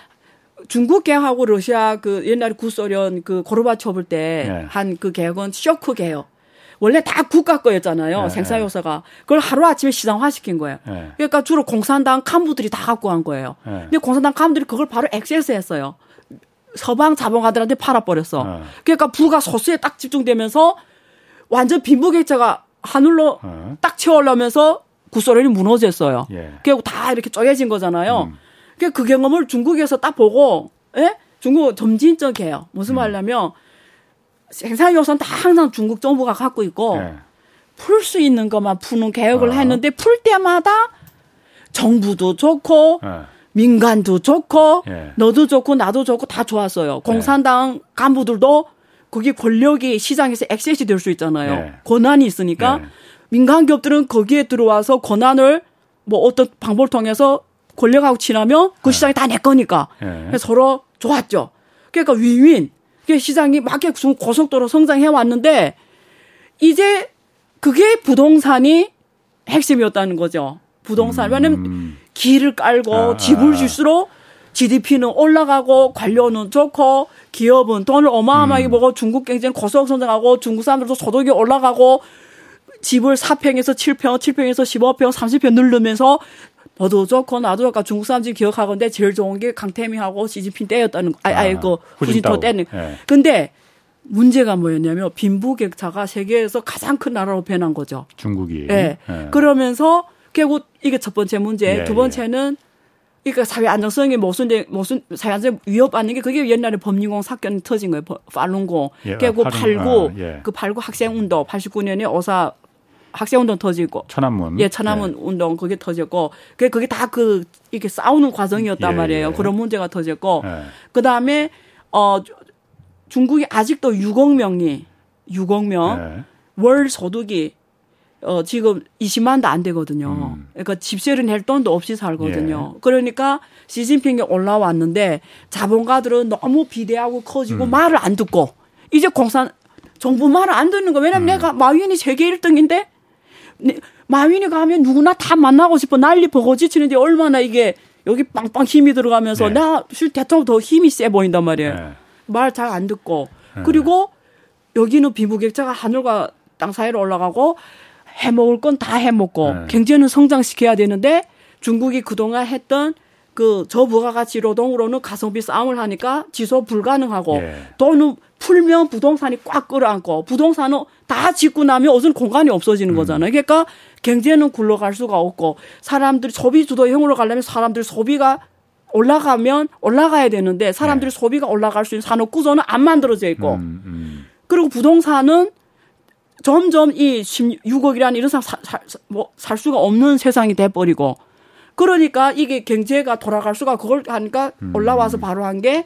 중국 개혁하고 러시아 그 옛날에 구소련 그 고르바초브 때 한그 네. 그 개혁은 쇼크 개혁. 원래 다 국가 거였잖아요. 네. 생산 요소가. 그걸 하루아침에 시장화 시킨 거예요. 네. 그러니까 주로 공산당 간부들이 다 갖고 간 거예요. 네. 근데 공산당 간부들이 그걸 바로 액세스 했어요. 서방 자본가들한테 팔아버렸어. 네. 그러니까 부가 소수에 딱 집중되면서 완전 빈부격차가 하늘로 어. 딱 채워오면서 구소련이 무너졌어요. 예. 결국 다 이렇게 쪼개진 거잖아요. 음. 그러니까 그 경험을 중국에서 딱 보고, 예? 중국 점진적이에요. 무슨 음. 말냐면 생산 요소는 다 항상 중국 정부가 갖고 있고 예. 풀수 있는 것만 푸는 개혁을 어. 했는데 풀 때마다 정부도 좋고 예. 민간도 좋고 예. 너도 좋고 나도 좋고 다 좋았어요. 공산당 간부들도 거기 권력이 시장에서 액세스 될수 있잖아요. 네. 권한이 있으니까 네. 민간 기업들은 거기에 들어와서 권한을 뭐 어떤 방법을 통해서 권력하고 친하면 그 네. 시장이 다 내 거니까. 네. 서로 좋았죠. 그러니까 윈윈. 그 시장이 막 고속도로 성장해 왔는데 이제 그게 부동산이 핵심이었다는 거죠. 부동산. 왜냐면 음. 길을 깔고 아. 집을 줄수록 GDP는 올라가고 관료는 좋고 기업은 돈을 어마어마하게 음. 벌고 중국 경제는 고속 성장하고 중국 사람들도 소득이 올라가고 집을 4평에서 7평, 7평에서 15평, 30평 늘르면서 너도 좋고 나도 좋고 중국 사람들이 기억하건데 제일 좋은 게 강태민하고 시진핑 때였다는 거. 아니, 아니, 그 후진토 때는. 네. 근데 문제가 뭐였냐면 빈부격차가 세계에서 가장 큰 나라로 변한 거죠. 중국이. 예. 네. 그러면서 결국 이게 첫 번째 문제. 예, 두 번째는 예. 그러니까 사회 안정성이 모순돼 모순 사회 안정 위협 받는 게 그게 옛날에 범인공 사건이 터진 거예요. 팔룬공. 예, 아, 89, 아, 예. 그89 학생 운동 89년에 어사 학생 운동 터지고 천안문 예 천안문 예. 운동 그게 터졌고 그게 그게 다 그 이렇게 싸우는 과정이었단 예, 말이에요. 예. 그런 문제가 터졌고 예. 그 다음에 어 중국이 아직도 6억 명이 6억 명월 소득이 어, 지금 20만도 안 되거든요. 음. 그러니까 집세를 낼 돈도 없이 살거든요. 예. 그러니까 시진핑이 올라왔는데 자본가들은 너무 비대하고 커지고 음. 말을 안 듣고 이제 공산 정부 말을 안 듣는 거. 왜냐면 음. 내가 마윈이 세계 1등인데 마윈이 가면 누구나 다 만나고 싶어 난리 버거지 치는데 얼마나 이게 여기 빵빵 힘이 들어가면서 네. 나실 대통령 더 힘이 세 보인단 말이에요. 네. 말잘 안 듣고 네. 그리고 여기는 비무격자가 하늘과 땅 사이로 올라가고 해 먹을 건 다 해 먹고 네. 경제는 성장시켜야 되는데 중국이 그동안 했던 그 저부가가치 노동으로는 가성비 싸움을 하니까 지소 불가능하고 예. 돈은 풀면 부동산이 꽉 끌어안고 부동산은 다 짓고 나면 어떤 공간이 없어지는 음. 거잖아요. 그러니까 경제는 굴러갈 수가 없고 사람들이 소비 주도형으로 가려면 사람들 소비가 올라가면 올라가야 되는데 사람들이 네. 소비가 올라갈 수 있는 산업 구조는 안 만들어져 있고 음, 음. 그리고 부동산은 점점 이 16억이라는 이런 살, 살, 뭐, 살 수가 없는 세상이 돼버리고 그러니까 이게 경제가 돌아갈 수가 그걸 하니까 음. 올라와서 바로 한 게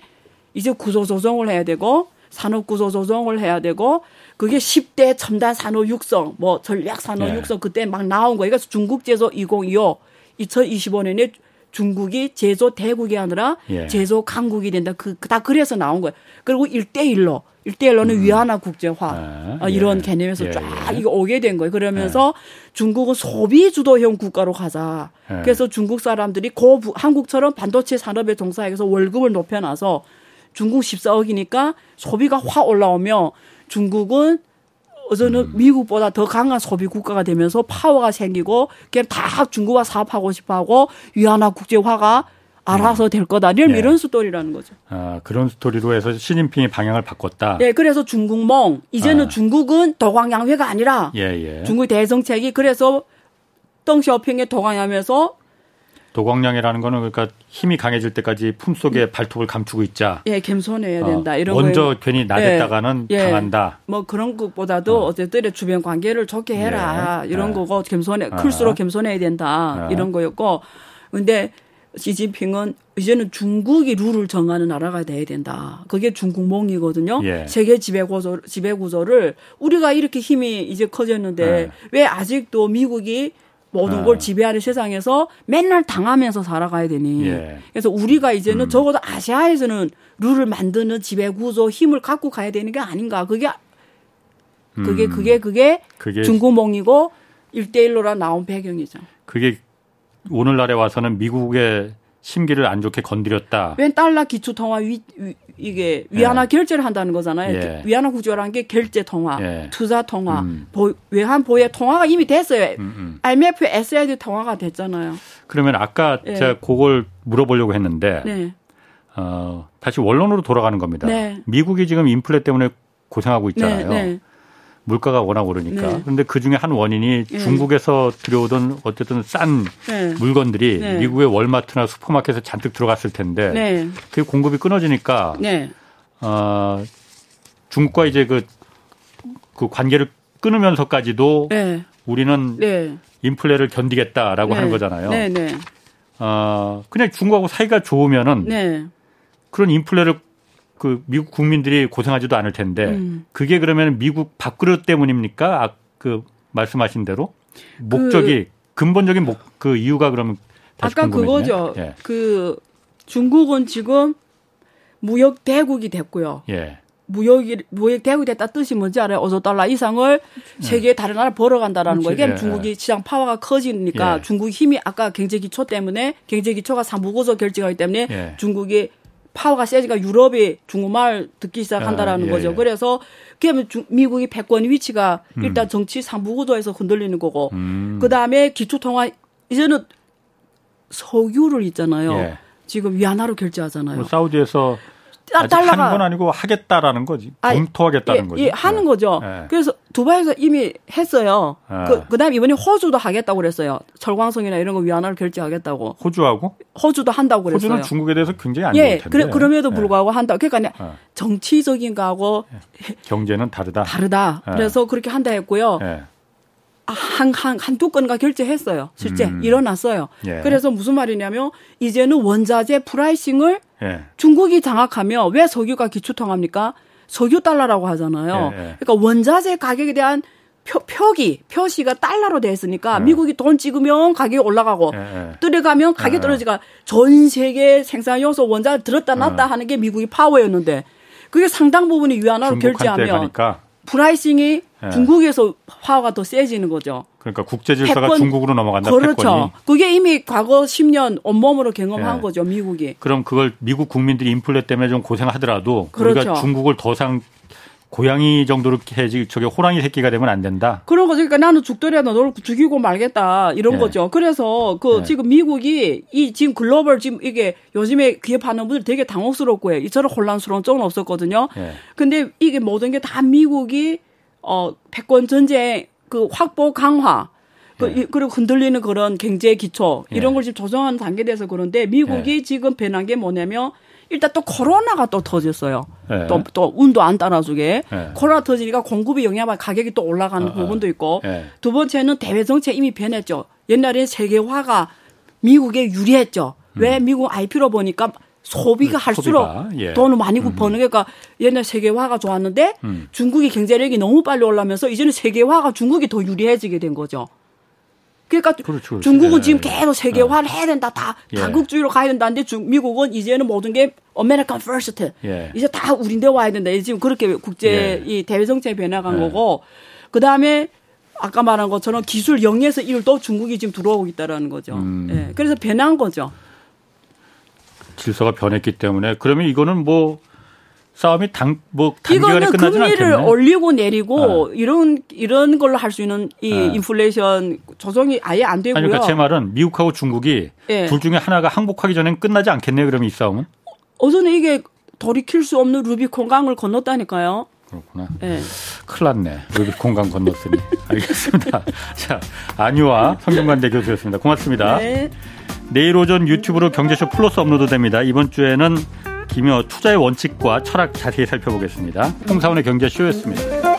이제 구조 조정을 해야 되고 산업 구조 조정을 해야 되고 그게 10대 첨단 산업 육성 뭐 전략 산업 네. 육성 그때 막 나온 거예요. 그래서 중국 제조 2025 2025년에 중국이 제조 대국이 아니라 예. 제조 강국이 된다. 그 다 그래서 나온 거예요. 그리고 1대1로 1대1로는 음. 위안화 국제화 네. 어, 이런 예. 개념에서 예. 쫙 예. 이거 오게 된 거예요. 그러면서 예. 중국은 소비 주도형 국가로 가자. 예. 그래서 중국 사람들이 고 한국처럼 반도체 산업에 종사해서 월급을 높여놔서 중국 14억이니까 소비가 확 올라오면 중국은 이제는 음. 미국보다 더 강한 소비 국가가 되면서 파워가 생기고 그냥 다 중국과 사업하고 싶어하고 위안화 국제화가 알아서 될 거다. 이런, 네. 이런 스토리라는 거죠. 아, 그런 스토리로 해서 시진핑이 방향을 바꿨다. 네, 그래서 중국몽. 이제는 아. 중국은 도광양회가 아니라 예, 예. 중국의 대정책이 그래서 덩샤오핑의 도광양회 하면서 도광량이라는 거는 그러니까 힘이 강해질 때까지 품 속에 음. 발톱을 감추고 있자. 예, 겸손해야 된다. 어, 이런 먼저 거예요. 괜히 나댔다가는 예, 당한다. 뭐 그런 것보다도 어. 쨌든 주변 관계를 좋게 해라. 예. 이런 예. 거고 겸손해 클수록 겸손해야 된다. 이런 거였고. 근데 시진핑은 이제는 중국이 룰을 정하는 나라가 돼야 된다. 그게 중국몽이거든요. 예. 세계 지배 구조 지배 구조를 우리가 이렇게 힘이 이제 커졌는데 예. 왜 아직도 미국이 모든 아. 걸 지배하는 세상에서 맨날 당하면서 살아가야 되니. 예. 그래서 우리가 이제는 음. 적어도 아시아에서는 룰을 만드는 지배 구조 힘을 갖고 가야 되는 게 아닌가. 그게 그게 음. 그게 그게, 그게 중국몽이고 일대일로라 나온 배경이죠. 그게 오늘날에 와서는 미국의 심기를 안 좋게 건드렸다. 웬 달러 기초 통화 위, 위 이게 위안화 예. 결제를 한다는 거잖아요. 예. 위안화 구조라는 게 결제 통화, 예. 투자 통화, 음. 보, 외환 보유 통화가 이미 됐어요. 음, 음. IMF, SID 통화가 됐잖아요. 그러면 아까 예. 제가 그걸 물어보려고 했는데 네. 어, 다시 원론으로 돌아가는 겁니다. 네. 미국이 지금 인플레 때문에 고생하고 있잖아요. 네, 네. 물가가 워낙 오르니까. 네. 그런데 그 중에 한 원인이 네. 중국에서 들여오던 어쨌든 싼 네. 물건들이 네. 미국의 월마트나 슈퍼마켓에 잔뜩 들어갔을 텐데 네. 그 공급이 끊어지니까 네. 어, 중국과 이제 그, 그 관계를 끊으면서까지도 우리는 인플레를 견디겠다라고 하는 거잖아요. 어, 그냥 중국하고 사이가 좋으면은 그런 인플레를 그 미국 국민들이 고생하지도 않을 텐데 음. 그게 그러면 미국 밥그릇 때문입니까? 아, 그 말씀하신 대로 목적이 그, 근본적인 목 그 이유가 그러면 아까 궁금해지네. 그거죠. 예. 그 중국은 지금 무역 대국이 됐고요. 예. 무역이 무역 대국이 됐다 뜻이 뭔지 알아요? 5조 달러 이상을 예. 세계 다른 나라 벌어간다라는 거예요. 이게 예. 중국이 시장 파워가 커지니까 예. 중국 힘이 아까 경제 기초 때문에 경제 기초가 3부 고조 결정하기 때문에 예. 중국이 파워가 세지가 유럽이 중국말 듣기 시작한다라는 아, 예, 거죠. 예. 그래서 그러면 미국이 패권 위치가 음. 일단 정치 상부구도에서 흔들리는 거고 음. 그다음에 기초통화 이제는 석유를 있잖아요. 예. 지금 위안화로 결제하잖아요. 뭐 사우디에서 달러가 하는 건 아니고 하겠다라는 거지. 검토하겠다는 아, 예, 거지. 예, 하는 네. 거죠. 예. 그래서 두바이에서 이미 했어요. 예. 그, 그다음에 이번에 호주도 하겠다고 그랬어요. 철광성이나 이런 거 위안화를 결제하겠다고. 호주하고? 호주도 한다고 그랬어요. 호주는 중국에 대해서 굉장히 안 예, 좋을 텐데. 그럼에도 예. 불구하고 한다. 그러니까 예. 정치적인 거하고 경제는 다르다. 다르다. 그래서 그렇게 한다 했고요. 한, 한, 한두 건가 결제했어요. 실제 음. 일어났어요. 예. 그래서 무슨 말이냐면 이제는 원자재 pricing을 예. 중국이 장악하면 왜 석유가 기축통화입니까? 석유 달러라고 하잖아요. 예, 예. 그러니까 원자재 가격에 대한 표, 표기, 표시가 달러로 돼 있으니까 예. 미국이 돈 찍으면 가격이 올라가고 들어가면 가격 떨어지고 전 세계 생산 요소 원자 들었다 놨다 하는 게 미국이 파워였는데 그게 상당 부분이 위안화로 결제하면 pricing이 예. 중국에서 화가 더 세지는 거죠. 그러니까 국제 질서가 패권, 중국으로 넘어간다. 그렇죠. 패권이. 그게 이미 과거 10년 온몸으로 경험한 예. 거죠, 미국이. 그럼 그걸 미국 국민들이 인플레 때문에 좀 고생하더라도 그렇죠. 우리가 중국을 더상 고양이 정도로 해지 저게 호랑이 새끼가 되면 안 된다. 그런 거죠. 그러니까 나는 죽더라도 너를 죽이고 말겠다 이런 네. 거죠. 그래서 그 네. 지금 미국이 이 지금 글로벌 지금 이게 요즘에 기업하는 분들 되게 당혹스럽고 해. 이처럼 혼란스러운 적은 없었거든요. 네. 근데 이게 모든 게 다 미국이 어 패권 전쟁 그 확보 강화 그, 네. 그리고 흔들리는 그런 경제 기초 이런 네. 걸 지금 조정하는 단계에 대해서 그런데 미국이 네. 지금 변한 게 뭐냐면 일단 또 코로나가 또 터졌어요. 네. 또, 또 운도 안 따라주게. 네. 코로나 터지니까 공급이 영향받아 가격이 또 올라가는 어, 부분도 있고. 네. 두 번째는 대외 정책 이미 변했죠. 옛날에 세계화가 미국에 유리했죠. 음. 왜 미국 IP로 보니까 소비가 음, 할수록 소비가, 예. 돈을 많이 음. 버는 게니까 옛날 세계화가 좋았는데 음. 중국이 경제력이 너무 빨리 올라면서 이제는 세계화가 중국이 더 유리해지게 된 거죠. 그러니까 그렇죠, 그렇죠. 중국은 예. 지금 계속 세계화를 예. 해야 된다, 다 예. 다국주의로 가야 된다는데 중, 미국은 이제는 모든 게 American First, 예. 이제 다 우린데 와야 된다. 지금 그렇게 국제 예. 이 대외 정책이 변해간 거고 그 다음에 아까 말한 것처럼 기술 영에서 일도 중국이 지금 들어오고 있다라는 거죠. 음. 예. 그래서 변한 거죠. 질서가 변했기 때문에 그러면 이거는 뭐 싸움이 당 뭐 단기간에 이거는 끝나지 금리를 않겠네. 올리고 내리고 네. 이런 이런 걸로 할 수 있는 이 네. 인플레이션 조정이 아예 안 되고요. 아니, 그러니까 제 말은 미국하고 중국이 네. 둘 중에 하나가 항복하기 전엔 끝나지 않겠네요. 그러면 이 싸움은? 어제는 이게 돌이킬 수 없는 루비콘 강을 건넜다니까요. 그렇구나. 네. 큰일 났네. 루비콘 강 건넜으니. 알겠습니다. 자, 안유와 성균관대 교수였습니다. 고맙습니다. 네. 내일 오전 유튜브로 경제쇼 플러스 업로드됩니다. 이번 주에는 김여 투자의 원칙과 철학 자세히 살펴보겠습니다. 홍사원의 경제쇼였습니다.